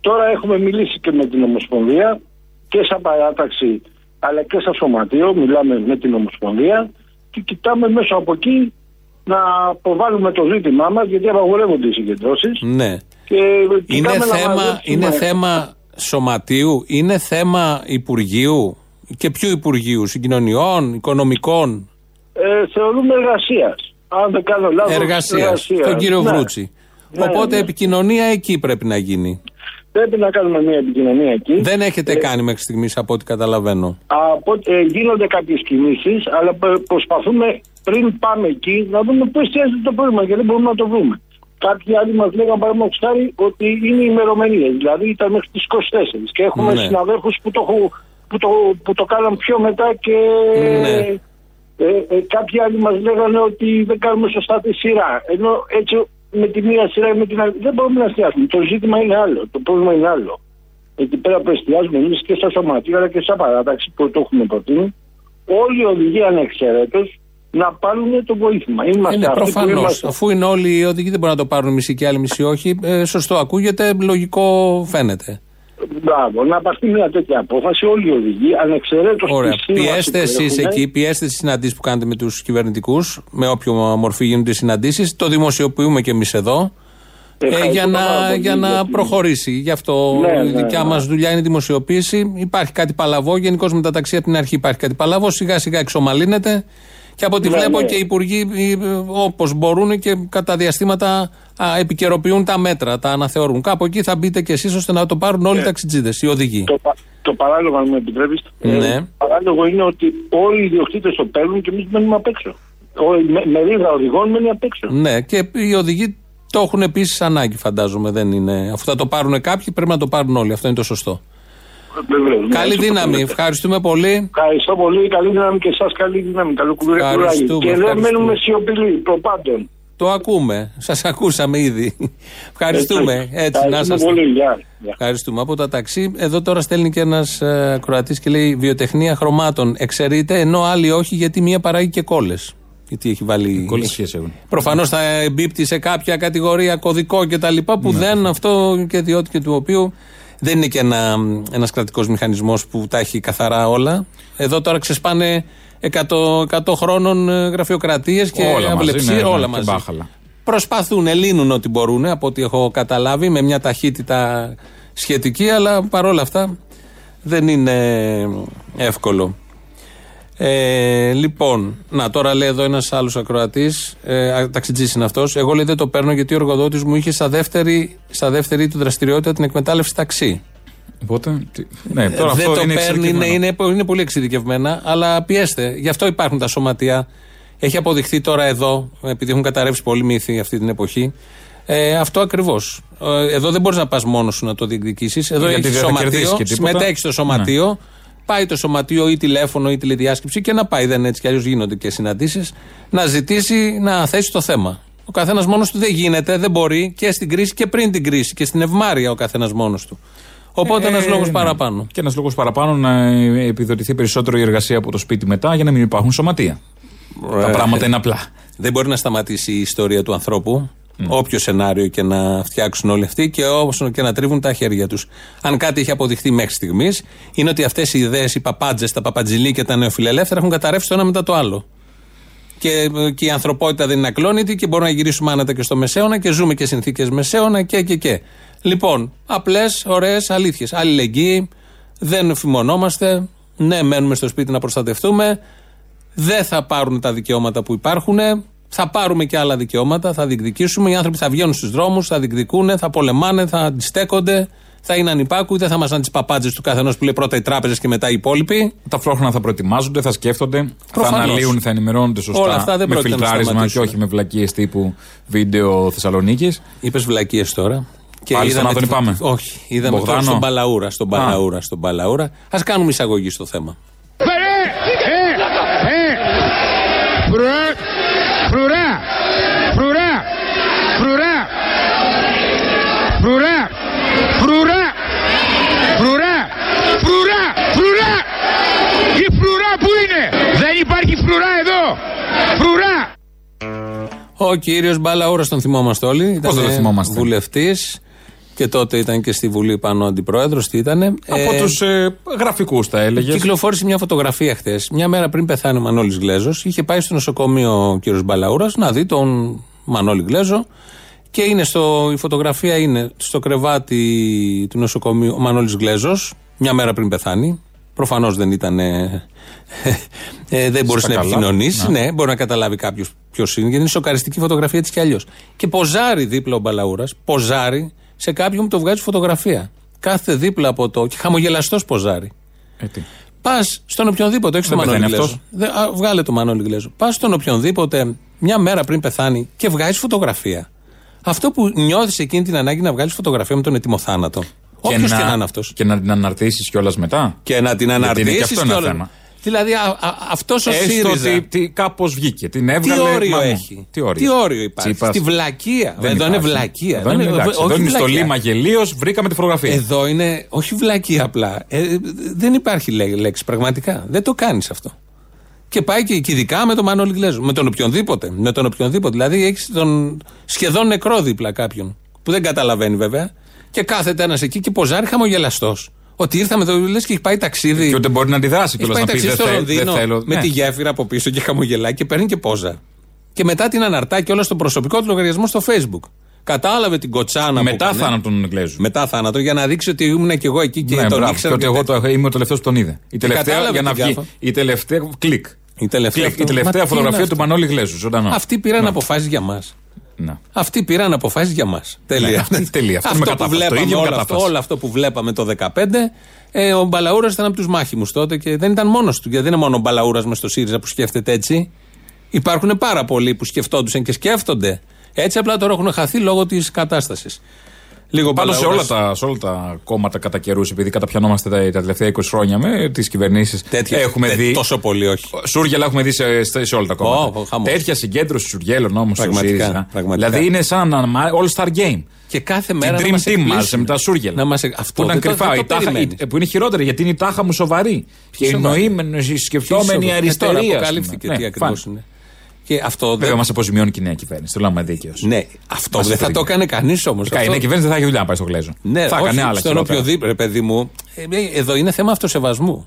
Τώρα έχουμε μιλήσει και με την Ομοσπονδία και σαν παράταξη αλλά και σαν σωματείο. Μιλάμε με την Ομοσπονδία και κοιτάμε μέσω από εκεί να αποβάλουμε το ζήτημά μας γιατί απαγορεύονται οι συγκεντρώσεις. Ναι. Και Είναι κοιτάμε να θέμα, μαζέψουμε- είναι θέμα σωματείου, είναι θέμα Υπουργείου και ποιου Υπουργείου, συγκοινωνιών, οικονομικών, Ε, θεωρούμε εργασίας. Αν δεν κάνω λάθος. εργασίας. Τον κύριο Βρούτσι. Ναι, Οπότε ναι. επικοινωνία εκεί πρέπει να γίνει. Πρέπει να κάνουμε μια επικοινωνία εκεί. Δεν έχετε Ε, κάνει μέχρι στιγμής από ό,τι καταλαβαίνω. Από, ε, γίνονται κάποιες κινήσεις, αλλά προ- προσπαθούμε πριν πάμε εκεί να δούμε πώς εστιάζεται το πρόβλημα και δεν μπορούμε να το βρούμε. Κάποιοι άλλοι μας λέγανε παραδείγματος χάρη ότι είναι ημερομηνίες, δηλαδή ήταν μέχρι τις 24. Και έχουμε Ναι. συναδέλφους που το, έχω- που, το, που το κάναν πιο μετά και. Ναι. Ε, ε, κάποιοι άλλοι μας λέγανε ότι δεν κάνουμε σωστά τη σειρά. Ενώ έτσι με τη μία σειρά ή με την άλλη δεν μπορούμε να εστιάσουμε. Το ζήτημα είναι άλλο. Το πρόβλημα είναι άλλο. Εκεί πέρα που εστιάζουμε εμείς και στα σωματεία αλλά και στα παράταξη που το έχουμε προτείνει, όλοι οι οδηγοί ανεξαιρέτω να πάρουν το βοήθημα. Είμαστε Είναι αυτοί που προφανώς. είμαστε. Αφού είναι όλοι οι οδηγοί, δεν μπορούν να το πάρουν μισή και άλλοι μισή όχι. Ε, σωστό ακούγεται, λογικό φαίνεται. Μπράβο, να πάρθει μια τέτοια απόφαση όλοι οι οδηγοί ανεξαιρέτως Ωραία. Πιέστε εσείς εκεί, πιέστε τι συναντήσεις που κάνετε με τους κυβερνητικούς, με όποιο μορφή γίνονται οι συναντήσεις. Το δημοσιοποιούμε και εμείς εδώ. Ε, Ευχαριστώ για να, πάρα πολύ, για να γιατί- προχωρήσει. Γι' αυτό Ναι, η ναι, δικιά ναι. μας δουλειά είναι η δημοσιοποίηση. Υπάρχει κάτι παλαβό. Γενικώς με τα ταξί από την αρχή υπάρχει κάτι παλαβό. Σιγά σιγά εξομαλύνεται. Και από ό,τι Ναι, βλέπω ναι. και οι υπουργοί όπως μπορούν και κατά διαστήματα α, επικαιροποιούν τα μέτρα, τα αναθεωρούν. Κάπου εκεί θα μπείτε κι εσείς ώστε να το πάρουν όλοι οι ταξιτζίδες, οι οδηγοί. Ε. Το, πα- το παράλογο, αν μου επιτρέπεις, Ναι. το παράλογο είναι ότι όλοι οι ιδιοκτήτες το παίρνουν και εμείς μένουμε απ' έξω. Ο, με, μερίδα οδηγών μένει απ' έξω. Ναι, και οι οδηγοί το έχουν επίσης ανάγκη, φαντάζομαι. Δεν είναι. Αφού θα το πάρουν κάποιοι, πρέπει να το πάρουν όλοι. Αυτό είναι το σωστό. Βεβαίως, ναι, Καλή αυτό δύναμη. το λέτε. Ευχαριστούμε πολύ. Ευχαριστώ πολύ. Καλή δύναμη και εσά. Καλή δύναμη. Καλό κουράγιο. Ευχαριστούμε, Και δεν ευχαριστούμε. μένουμε σιωπηλοί. Προπάντων. Το ακούμε. Σας ακούσαμε ήδη. Ευχαριστούμε. Έτσι, να Ευχαριστούμε σας πολύ. Γεια. Γεια. Ευχαριστούμε. Από τα ταξί, εδώ τώρα στέλνει και ένας ε, Κροατής και λέει: Βιοτεχνία χρωμάτων εξαιρείται, ενώ άλλοι όχι, γιατί μία παράγει και κόλλες. Γιατί έχει βάλει. Κόλλες σχέση έχουν; Προφανώς θα εμπίπτει σε κάποια κατηγορία κωδικό κτλ. που Ναι. δεν αυτό και διότι και του οποίου δεν είναι και ένα ένας κρατικός μηχανισμός που τα έχει καθαρά όλα. Εδώ τώρα ξεσπάνε 100, 100 χρόνων ε, γραφειοκρατίες και Όλα μαζί, αυλεψίε, ναι, ναι, όλα και μαζί. μπάχαλα. Προσπαθούν, λύνουν ό,τι μπορούν, από ό,τι έχω καταλάβει, με μια ταχύτητα σχετική, αλλά παρόλα αυτά δεν είναι εύκολο. Ε, λοιπόν, να τώρα λέει εδώ ένας άλλος ακροατής, ε, ταξιτζής είναι αυτός. Εγώ λέει δεν το παίρνω γιατί ο εργοδότης μου είχε στα δεύτερη, στα δεύτερη του δραστηριότητα την εκμετάλλευση ταξί. Οπότε. τι- Ναι, τώρα δεν αυτό το είναι παίρνει, είναι, εξειδικευμένο. είναι, είναι πολύ εξειδικευμένα, αλλά πιέστε. Γι' αυτό υπάρχουν τα σωματεία. Έχει αποδειχθεί τώρα εδώ, επειδή έχουν καταρρεύσει πολλοί μύθοι αυτή την εποχή, ε, αυτό ακριβώς. εδώ δεν μπορείς να πας μόνος σου να το διεκδικήσεις. Εδώ Γιατί έχεις δεν θα κερδίσεις σωματείο, και τίποτα. Ναι. συμμετέχεις στο σωματείο, πάει το σωματείο ή τηλέφωνο ή τηλεδιάσκεψη και να πάει, δεν είναι έτσι κι αλλιώς γίνονται και συναντήσεις, να ζητήσει να θέσει το θέμα. Ο καθένας μόνος του δεν γίνεται, δεν μπορεί και στην κρίση και πριν την κρίση και στην ευμάρεια ο καθένας μόνος του. Οπότε Ε, ένα λόγος ναι. παραπάνω. Και ένας λόγος παραπάνω να επιδοτηθεί περισσότερο η εργασία από το σπίτι μετά για να μην υπάρχουν σωματεία. Τα πράγματα είναι απλά. Δεν μπορεί να σταματήσει η ιστορία του ανθρώπου. Όποιο σενάριο και να φτιάξουν όλοι αυτοί και όσο και να τρίβουν τα χέρια τους. Αν κάτι έχει αποδειχθεί μέχρι στιγμής, είναι ότι αυτές οι ιδέες, οι παπάντζες, τα παπατζηλί και τα νεοφιλελεύθερα έχουν καταρρεύσει το ένα μετά το άλλο. Και, ε, και η ανθρωπότητα δεν είναι ακλόνητη και μπορούμε να γυρίσουμε άνετα και στο μεσαίωνα και ζούμε και συνθήκες μεσαίωνα και και και. Λοιπόν, απλές, ωραίες αλήθειες. Αλληλεγγύη, δεν φημωνόμαστε, Ναι, μένουμε στο σπίτι να προστατευτούμε. Δεν θα πάρουν τα δικαιώματα που υπάρχουν. Θα πάρουμε και άλλα δικαιώματα, θα διεκδικήσουμε. Οι άνθρωποι θα βγαίνουν στους δρόμους, θα διεκδικούν, θα πολεμάνε, θα αντιστέκονται, θα είναι ανυπάκουοι, δεν θα μα τις παπάντζε του καθενός που λέει πρώτα οι τράπεζες και μετά οι υπόλοιποι. Ταυτόχρονα θα προετοιμάζονται, θα σκέφτονται, Προφανώς. θα αναλύουν, θα ενημερώνονται σωστά. Όλα αυτά δεν με πρόκειται να φιλτράρισμα και σταματήσουν. όχι με βλακίες τύπου βίντεο Θεσσαλονίκης. Είπες βλακίες τώρα. Πάλι στον είδαμε Άδωνη τη- πάμε. Όχι, είδαμε Μπογδάνο. τώρα στον Παλαούρα. Στον Α. Παλαούρα, στον Παλαούρα. Α κάνουμε εισαγωγή στο θέμα. Ο κύριος Μπαλαούρας τον θυμόμαστε όλοι. Ήταν δεν τον θυμόμαστε; βουλευτής και τότε ήταν και στη Βουλή πάνω αντιπρόεδρος. Τι ήταν. Από τους ε, γραφικούς τα έλεγες. Κυκλοφόρησε μια φωτογραφία χθες. Μια μέρα πριν πεθάνει ο Μανώλης Γλέζος. Είχε πάει στο νοσοκομείο ο κύριος Μπαλαούρας να δει τον Μανώλη Γλέζο. Και είναι στο, η φωτογραφία είναι στο κρεβάτι του νοσοκομείου ο Μανώλης Γλέζος μια μέρα πριν πεθάνει. Προφανώς δεν ήταν. ε, ε, δεν μπορούσε Στα να καλά. επικοινωνήσεις. Ναι. Ναι, μπορεί να καταλάβει κάποιος ποιος είναι. Γιατί είναι σοκαριστική φωτογραφία της κι αλλιώς. Και ποζάρει δίπλα ο Μπαλαούρας, ποζάρει σε κάποιον που το βγάζει φωτογραφία. Κάθε δίπλα από το. και χαμογελαστός ποζάρει. Ε, τι. Πας στον οποιονδήποτε, όχι Δεν στον Μανώλη πεθαίνει Γλέζο. Δε- α, βγάλε το Μανώλη Γλέζο. Πας στον οποιονδήποτε μια μέρα πριν πεθάνει και βγάζεις φωτογραφία. Αυτό που νιώθεις εκείνη την ανάγκη να βγάλεις φωτογραφία με τον έτοιμο θάνατο. Όποιος και να είναι αυτός. Και να την αναρτήσεις κιόλας μετά. Και να την Γιατί είναι και αναρτήσεις αυτό ένα θέμα. Δηλαδή αυτός ο Έστω ΣΥΡΙΖΑ. ότι τι, κάπως βγήκε. Την Τι έβγαλε. όριο μα ναι. έχει; Τι όριο, Τι όριο υπάρχει; Τσίπρας. Στη βλακεία. Δεν Εδώ είναι υπάρχει. βλακεία. Εδώ είναι, εντάξει, όχι εδώ είναι στο βλακεία. λίμα γελίος, βρήκαμε τη φωτογραφία. Εδώ είναι όχι βλακεία απλά. Ε, ε, δεν υπάρχει λέ- λέξη πραγματικά. Δεν το κάνεις αυτό. Και πάει και, και ειδικά με τον Μανώλη Γλέζο. Με τον οποιονδήποτε. Με τον οποιονδήποτε. Δηλαδή έχεις τον σχεδόν νεκρό δίπλα κάποιον. Που δεν καταλαβαίνει βέβαια. Και κάθεται ένας εκεί και ποζάρει χαμογελαστός. Ότι ήρθαμε εδώ, λες και έχει πάει ταξίδι. Και ούτε μπορεί να αντιδράσει Έχει κιόλας πάει να πει ταξίδι δεν, στο θε- δεν Λονδίνο θέλω. με Ναι. τη γέφυρα από πίσω και χαμογελάει και παίρνει και πόζα. Και μετά την αναρτά και όλα στο προσωπικό του λογαριασμό στο Facebook. Κατάλαβε την κοτσάνα Μετά που έκανε. θάνατο τον Γκλέζου. Μετά θάνατο για να δείξει ότι ήμουν και εγώ εκεί και Ναι, τον μπράβο, ήξερα. και ότι ότι εγώ το, είμαι ο τελευταίος που τον είδε. Η τελευταία κατάλαβε για να την βγει. γκάφα. Η τελευταία. Κλικ. Η τελευταία, Κλικ, η αυτό. τελευταία Μα τι είναι φωτογραφία αυτό; του Μανώλη Γλέζου. Ζωντανό. Αυτοί πήραν Ναι. αποφάσεις για μας. Ναι. Αυτοί πήραν αποφάσεις για μας. Τέλεια. Ναι, αυτή- τέλεια. Αυτό με που κατάφαση. Το βλέπαμε, ίδιο με όλο, αυτό, κατάφαση. όλο αυτό που βλέπαμε το 2015, ε, ο Μπαλαούρας ήταν από τους μάχημους τότε και δεν ήταν μόνος του. Γιατί δεν είναι μόνο ο Μπαλαούρας μες στο ΣΥΡΙΖΑ που σκέφτεται έτσι. Υπάρχουν πάρα πολλοί που σκεφτόντουσαν και σκέφτονται. Έτσι απλά τώρα έχουν χαθεί λόγω της κατάστασης. Λίγο Πάντως σε, όλα Μπαλαούρας- τα, σε όλα τα κόμματα κατά καιρούς, επειδή καταπιανόμαστε τα, τα τελευταία 20 χρόνια με τις κυβερνήσεις. Τέτοια- Έχουμε τε- δει. Τόσο πολύ, όχι. Σούργελα έχουμε δει σε, σε, σε όλα τα κόμματα. Ω, χαμός. Τέτοια συγκέντρωση σουργέλων όμως στο Πραγματικά, ΣΥΡΙΖΑ. πραγματικά. Δηλαδή είναι σαν ένα all-star game. Και κάθε Την μέρα. να Dream μας Team εκπλήσουν. μας με τα σούργελα. Να μας, εκ- αυτό που ήταν δεν το- κρυφά. δεν η το τάχα, περιμένεις. η- που είναι χειρότερη γιατί είναι η τάχα μου σοβαρή. Και η σοβαρή; νοήμενη, η σκεφτόμενη Ε, τώρα αριστερή. ας πούμε. αποκαλύφθηκε Ναι, τι ακριβώς φαν. είναι. Και αυτό Βέβαια, δεν. μας αποζημιώνει και η νέα κυβέρνηση. Το λέμε δίκαιος. Ναι, αυτό Μας δεν θα το το έκανε κανείς όμως. Η νέα κυβέρνηση δεν θα έχει δουλειά να πάει στο Γλέζο. Ναι, θα όχι, έκανε άλλα στον χειρότερα. οποιοδήποτε, ρε παιδί μου. ε, ε, Εδώ είναι θέμα αυτοσεβασμού.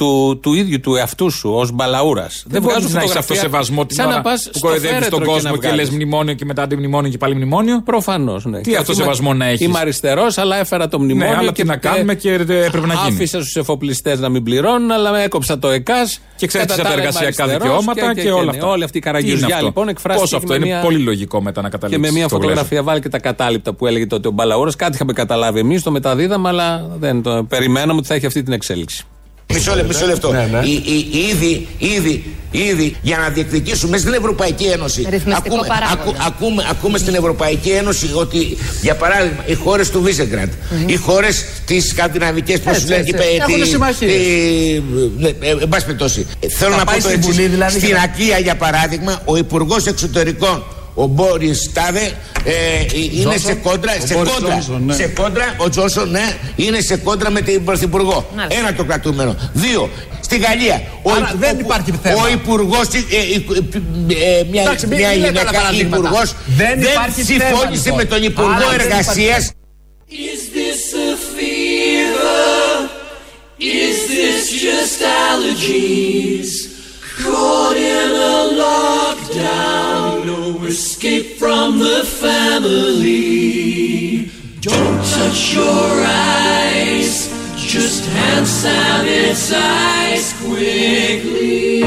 Του, του ίδιου του εαυτού σου ως μπαλαούρας. Δεν μπορείς βγάζουν να έχεις φωτογραφία. αυτό σεβασμό την σαν ώρα να πας που στο κοροϊδεύεις φέρετρο τον και κόσμο να και λες βγάλεις. μνημόνιο και μετά αντιμνημόνιο και πάλι μνημόνιο. Προφανώς. Ναι. Τι Και αυτοσεβασμό ότι να είμαι- έχεις; Είμαι αριστερός, αλλά έφερα το μνημόνιο. Ναι, αλλά τι να κάνουμε και έπρεπε να γίνει. Άφησα στους εφοπλιστές να μην πληρώνουν, αλλά με έκοψα το ΕΚΑΣ. Και εξάρτησα κατά τα τα άλλα εργασιακά είμαι αριστερός δικαιώματα και, και όλα ναι, αυτά. Όλη αυτή η Τι είναι καραγκιουζιά αυτό; λοιπόν εκφράστηκε. Πώς αυτό με είναι μια- πολύ λογικό μετά να Και καταλήξει. με μια στο Γλέζο. φωτογραφία βάλει και τα κατάληπτα που έλεγε τότε ο Μπαλαούρας. Κάτι είχαμε καταλάβει εμείς, το μεταδίδαμε, αλλά δεν το περιμέναμε ότι θα έχει αυτή την εξέλιξη. Μισό λεπτό. Μισό λεπτό. Ναι, ναι. Εί- εί- Ήδη, ήδη, ήδη για να διεκδικήσουμε στην Ευρωπαϊκή Ένωση. Ρυθμιστικό Ακούμε, παράγοντα. ακού- ακούμε, ακούμε στην Ευρωπαϊκή Ένωση ότι, για παράδειγμα, οι χώρες του Βίζεγκραντ, οι χώρες τι σκανδιναβικές, πώς Έτσι, σου λένε, έτσι. εκεί πέρα, Έχουνε τη- συμμαχίες. τη- ναι, ε, Εν πάση περιπτώσει. Ε, Θέλω Θα να πω πάει το στην εξής. Βουλή, δηλαδή, Στην για να- Ακία, για παράδειγμα, ο Υπουργός Εξωτερικών, ο Μπόρις Στάδε, ε, είναι Τζόνσον. σε κόντρα, Ο σε Μπόρις κόντρα, Τζόνσον, ναι. σε κόντρα, ο Τζόνσον, ναι, είναι σε κόντρα με την Πρωθυπουργό. Μάλιστα. Ένα το κρατούμενο. Δύο, στη Γαλλία. Ο, Άρα δεν υπάρχει θέμα. Ο Υπουργός. μια Εντάξει, μην- μια μην λέτε άλλα γυναίκα παραδείγματα. υπουργός Δεν υπάρχει θέμα, συμφώνησε λοιπόν. με τον Υπουργό Άρα δεν υπάρχει Εργασίας. Is this a fever? Is this just allergies? Caught in a lockdown, no escape from the family. Don't touch your eyes, just hand sanitize quickly.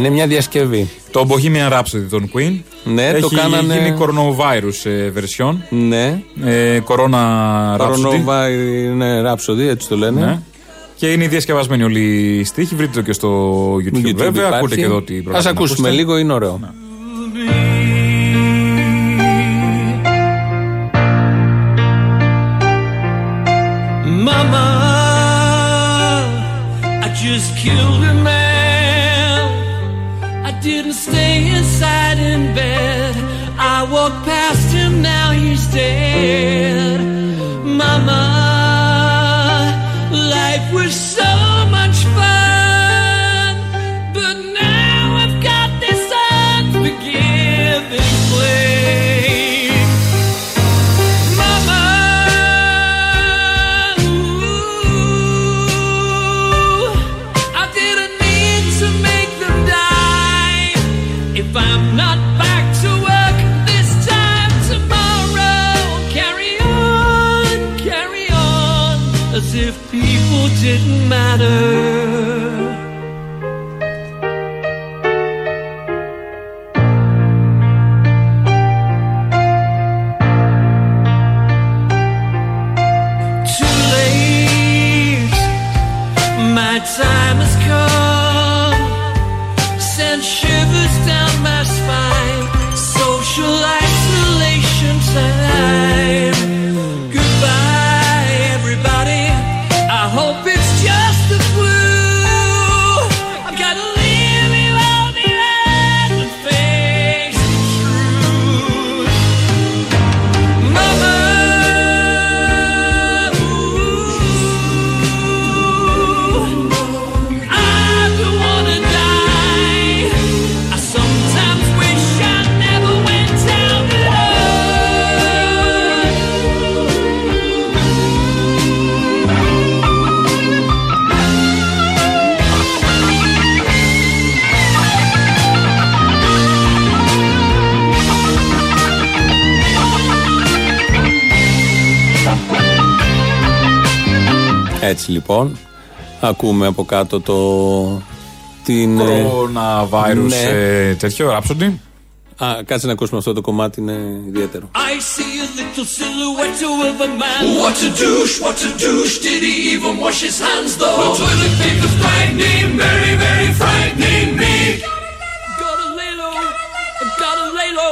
Είναι μια διασκευή. Το Bohemian Rhapsody των Queen. Ναι, Έχει το κάνανε. γίνει coronavirus ε, version. Ναι. Ε, Corona Rhapsody. Κορονόβα είναι Rhapsody, έτσι το λένε. Ναι. Και είναι διασκευασμένοι όλοι οι στίχοι. Βρείτε το και στο YouTube, YouTube βέβαια. υπάρχει. Ακούτε και εδώ τι Ας προκειμένου να ακούσουμε ακούσετε. λίγο, είναι ωραίο. Mama, I just killed a man. Stay inside in bed. I walk past him, now he's dead. Έτσι λοιπόν, ακούμε από κάτω το. Την. ε, Coronavirus ναι. ε, τέτοιο, Rhapsody. Α, κάτσε να ακούσουμε αυτό το κομμάτι, είναι ιδιαίτερο. I see a little silhouette of a man. What a douche, what a douche. Did he even wash his hands though? The toilet paper's frightening, very, very frightening me. Gotta lay low, gotta lay low.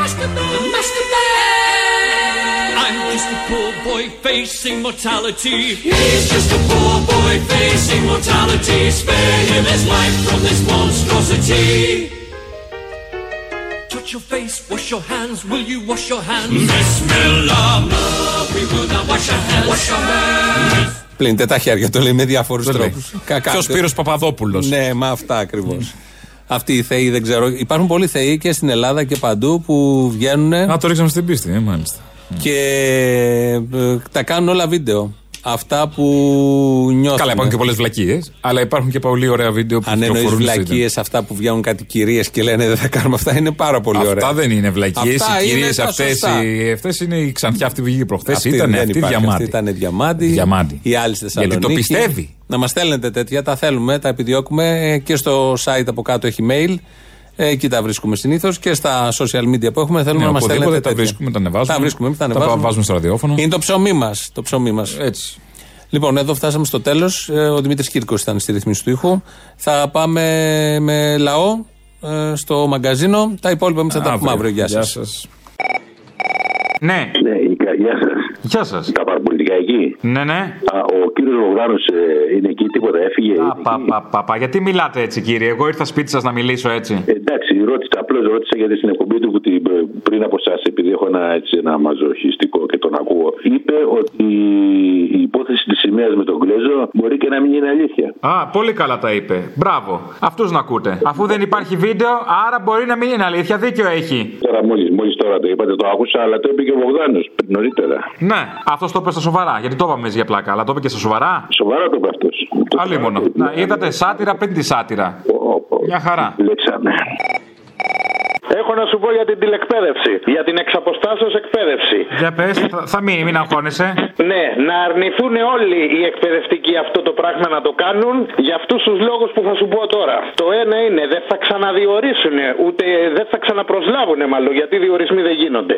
Masturbate, masturbate. I'm just a poor boy facing mortality. He's just a poor boy facing mortality. Spare him his life from this monstrosity. Touch your face, wash your hands. Will you wash your hands? Bismillah. No, we will not wash our hands. Wash your hands. Πλύνετε τα χέρια, το λέει με διάφορου Το λέει. τρόπου. Ποιο Σπύρος Παπαδόπουλος. Ναι, μα αυτά ακριβώ. Αυτοί οι θεοί δεν ξέρω. Υπάρχουν πολλοί θεοί και στην Ελλάδα και παντού που βγαίνουν Α, το ρίξαμε στην πίστη, ε, μάλιστα. Και ε, τα κάνουν όλα βίντεο. Αυτά που νιώθουν. Καλά, υπάρχουν και πολλές βλακίες, αλλά υπάρχουν και πολύ ωραία βίντεο που Αν εννοείς κυκλοφορούν στο βλακίες, αυτά που βγαίνουν κάτι κυρίε και λένε δεν θα κάνουμε αυτά, είναι πάρα πολύ ωραία. Αυτά δεν είναι βλακίες. Αυτά Οι είναι κυρίες τα αυτές σωστά. αυτές είναι η ξανθιά αυτή που βγήκε προχθές. Αυτή Ήταν δεν αυτή υπάρχει, διαμάντη. Αυτή ήταν διαμάντη. Διαμάντη. Η άλλη στη Γιατί Θεσσαλονίκη. το πιστεύει. Να μας στέλνετε τέτοια, τα θέλουμε, τα επιδιώκουμε ε, και στο site από κάτω έχει mail. Ε, Εκεί τα βρίσκουμε συνήθως και στα social media που έχουμε θέλουμε Ναι, να μας στέλνετε. οπουδήποτε τα τέτοια. βρίσκουμε, τα ανεβάζουμε. Τα βρίσκουμε, τα Τα ανεβάζουμε. βάζουμε στο ραδιόφωνο. Είναι το ψωμί μας. Το ψωμί μας. Έτσι. Λοιπόν, εδώ φτάσαμε στο τέλος. Ο Δημήτρης Κύρκος ήταν στη ρυθμίση του ήχου. Θα πάμε με λαό ε, στο μαγκαζίνο. Τα υπόλοιπα εμείς θα τα πούμε αύριο. Γεια σας. Ναι. Ναι, γεια σας. Γεια σας. Τα παραπολιτικά εκεί. Ναι, ναι. Α, ο κύριος Βογδάνο είναι εκεί, τίποτα έφυγε. Α, πα, πα, πα, πα. Γιατί μιλάτε έτσι, κύριε; Εγώ ήρθα σπίτι σας να μιλήσω έτσι. Εντάξει, ρώτησα, απλώς ρώτησα γιατί στην εκπομπή του που την, πριν από εσά, επειδή έχω ένα, έτσι, ένα μαζοχιστικό και τον ακούω, είπε ότι η υπόθεση της σημαίας με τον Γκλέζο μπορεί και να μην είναι αλήθεια. Α, πολύ καλά τα είπε. Μπράβο. Αυτούς να ακούτε. Αφού δεν υπάρχει βίντεο, άρα μπορεί να μην είναι αλήθεια. Δίκιο έχει. Τώρα μόλις μόλις τώρα το είπατε, το άκουσα, αλλά το είπε και ο Βογδάνο νωρίτερα. Ναι, αυτός το είπε στα σοβαρά. Γιατί το είπαμε εμείς για πλάκα, αλλά το είπε και στα σοβαρά. Σοβαρά το είπε αυτός. Αλλήμον. Να, είδατε σάτυρα πριν τη σάτυρα. Μια χαρά. Λέξαμε. Έχω να σου πω για την τηλεκπαίδευση. Για την εξαποστάσεως εκπαίδευση. Για πες, θα, θα μείνει, μην αγχώνεσαι. Ναι, να αρνηθούν όλοι οι εκπαιδευτικοί αυτό το πράγμα να το κάνουν για αυτούς τους λόγους που θα σου πω τώρα. Το ένα είναι δεν θα ξαναδιορίσουν, ούτε δεν θα ξαναπροσλάβουν μάλλον, γιατί οι διορισμοί δεν γίνονται.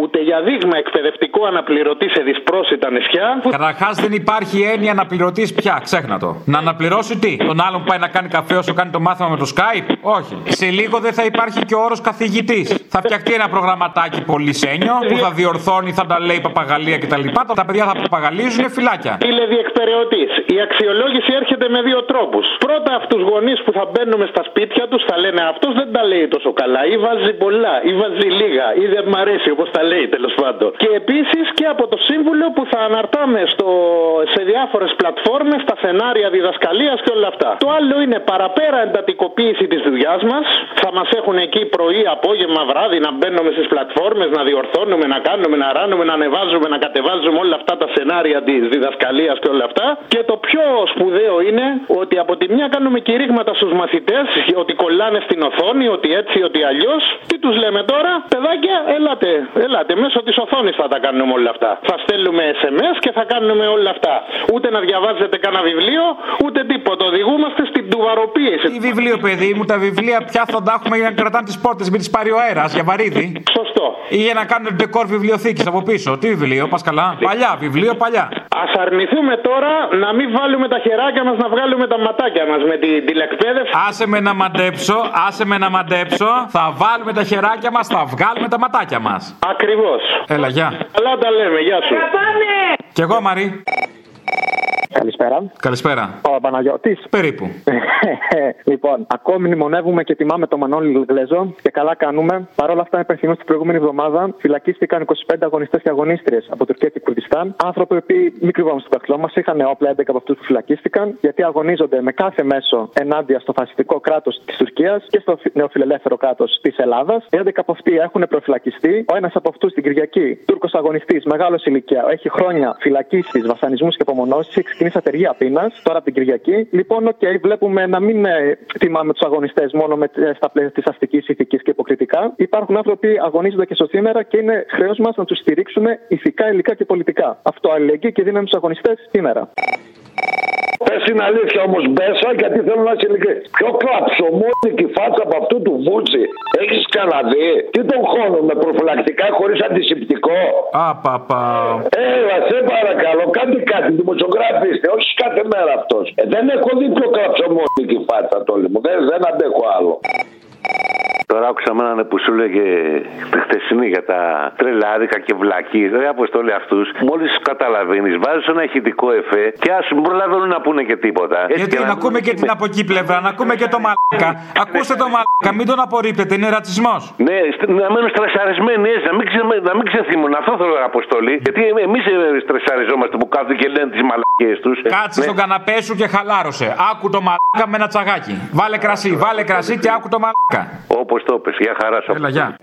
Ούτε για δείγμα εκπαιδευτικό αναπληρωτής σε δυσπρόσιτα νησιά. Καταρχάς δεν υπάρχει έννοια να πληρωτή πια, ξέχνα το. Να αναπληρώσει τι, τον άλλον που πάει να κάνει καφέ όσο κάνει το μάθημα με το Skype; Όχι. Σε λίγο δεν θα υπάρχει και ο όρος καθηγητής. Θα φτιαχτεί ένα προγραμματάκι πολύ σένιο που θα διορθώνει, θα τα λέει παπαγαλία κτλ. Τα παιδιά θα παπαγαλίζουν φυλάκια. Τηλεδιεκπαιρεωτής. Η αξιολόγηση έρχεται με δύο τρόπους. Πρώτα αυτούς του γονείς που θα μπαίνουμε στα σπίτια τους θα λένε αυτός δεν τα λέει τόσο καλά, ή βάζει πολλά, ή βάζει λίγα, ή δεν μ' αρέσει όπως τα λέει τέλος πάντων. Και επίσης και από το σύμβουλο που θα αναρτάμε στο, σε διάφορες πλατφόρμες τα σενάρια διδασκαλίας και όλα αυτά. Το άλλο είναι παραπέρα εντατικοποίηση της δουλειάς μας. Θα μας έχουν εκεί πρωί, απόγευμα, βράδυ να μπαίνουμε στις πλατφόρμες, να διορθώνουμε, να κάνουμε, να ράνουμε, να ανεβάζουμε, να κατεβάζουμε όλα αυτά τα σενάρια της διδασκαλίας και όλα αυτά. Και το πιο σπουδαίο είναι ότι από τη μια κάνουμε κηρύγματα στους μαθητές ότι κολλάνε στην οθόνη, ότι έτσι, ότι αλλιώς. Τι τους λέμε τώρα, παιδάκια, ελάτε, ελάτε. Μέσω της οθόνης θα τα κάνουμε όλα αυτά. Θα στέλνουμε SMS και θα κάνουμε όλα αυτά. Ούτε να διαβάζετε κανένα βιβλίο, ούτε τίποτα. Οδηγούμαστε στην τουβαροποίηση. Τι βιβλίο, παιδί μου, τα βιβλία πια θα τα έχουμε για να κρατάνε τις πόρτες, μην τις πάρει ο αέρας για βαρύδι. Σωστό. Ή για να κάνουν ντεκόρ βιβλιοθήκης από πίσω. Τι βιβλίο, πα καλά. Παλιά, βιβλίο παλιά. Α αρνηθούμε τώρα να μην βάλουμε τα χεράκια μας, να βγάλουμε τα ματάκια μας με την τηλεκπαίδευση. Άσε με να μαντέψω, άσε με να μαντέψω. Θα βάλουμε τα χεράκια μας, θα βγάλουμε τα ματάκια μας. Ακριβώς. Έλα, γεια. Καλά τα λέμε, γεια σου. Κι εγώ, Μαρή. Καλησπέρα. Καλησπέρα. Ο Παναγιώτης. Περίπου. λοιπόν, ακόμη μνημονεύουμε και τιμάμε τον Μανώλη Γλέζο και καλά κάνουμε. Παρ' όλα αυτά, υπενθυμίζω την προηγούμενη εβδομάδα φυλακίστηκαν 25 αγωνιστές και αγωνίστριες από Τουρκία και Κουρδιστάν. Άνθρωποι που μην κρυβάμε στο δαχτυλό μας, είχαν όπλα 11 από αυτούς που φυλακίστηκαν, γιατί αγωνίζονται με κάθε μέσο ενάντια στο φασιστικό κράτος της Τουρκίας και στο νεοφιλελεύθερο κράτος της Ελλάδας. Οι 11 από αυτοί έχουν προφυλακιστεί. Ο ένας από αυτούς την Κυριακή, Τούρκος αγωνιστής, μεγάλος σε ηλικία, έχει χρόνια φυλακίσεις, βασανισμούς και απομονώσεις, έχει ξεκινήσει απεργία πείνας τώρα την Κυριακή. Λοιπόν, οκ, βλέπουμε να μην ε, τιμάμε τους αγωνιστές μόνο με, ε, στα πλαίσια της αστικής ηθικής και υποκριτικά. Υπάρχουν άνθρωποι που αγωνίζονται και στο σήμερα και είναι χρέος μας να τους στηρίξουμε ηθικά, υλικά και πολιτικά. Αυτό αλληλεγγύη και δύναμη στους αγωνιστές σήμερα. Πες την αλήθεια όμως, Μπέσα, γιατί θέλω να είσαι ειλικρινής. Πιο κλαψωμόνικη φάτσα από αυτού του Βούτσι έχεις καναδεί. Τι τον χώνω με προφυλακτικά χωρίς αντισηπτικό; Απαπα. Έλα, σε παρακαλώ, κάντε κάτι, δημοσιογράφοι είστε, όχι κάθε μέρα αυτός. Ε, δεν έχω δει πιο κλαψωμόνικη φάτσα τόλοι μου. Δεν, δεν αντέχω άλλο. Τώρα άκουσα με έναν που σου έλεγε τη χτεσινή για τα τρελάδικα και βλακή. Ρε αποστόλη αυτούς. Μόλις καταλαβαίνεις, βάζεις ένα ηχητικό εφέ και ας μην προλαβαίνουν να πούνε και τίποτα. Έτσι Γιατί και να ακούμε και την από εκεί πλευρά, να ακούμε και το μαλάκα. Ακούστε το μαλάκα, μην τον απορρίπτετε, είναι ρατσισμός. Ναι, στ- να μένουν στρεσαρισμένοι, έτσι, να μην, ξε, να μην ξεθύμουν. Αυτό θέλω να αποστολή. Γιατί εμείς στρεσαριζόμαστε που κάθονται και λένε τις μαλακίες τους. Κάτσε στον καναπέ σου και χαλάρωσε. Άκου το μαλάκα με ένα τσαγάκι. Βάλε κρασί, βάλε κρασί και άκου το μαλάκα. Όπως το πες, για χαρά σου. Έλα, γεια.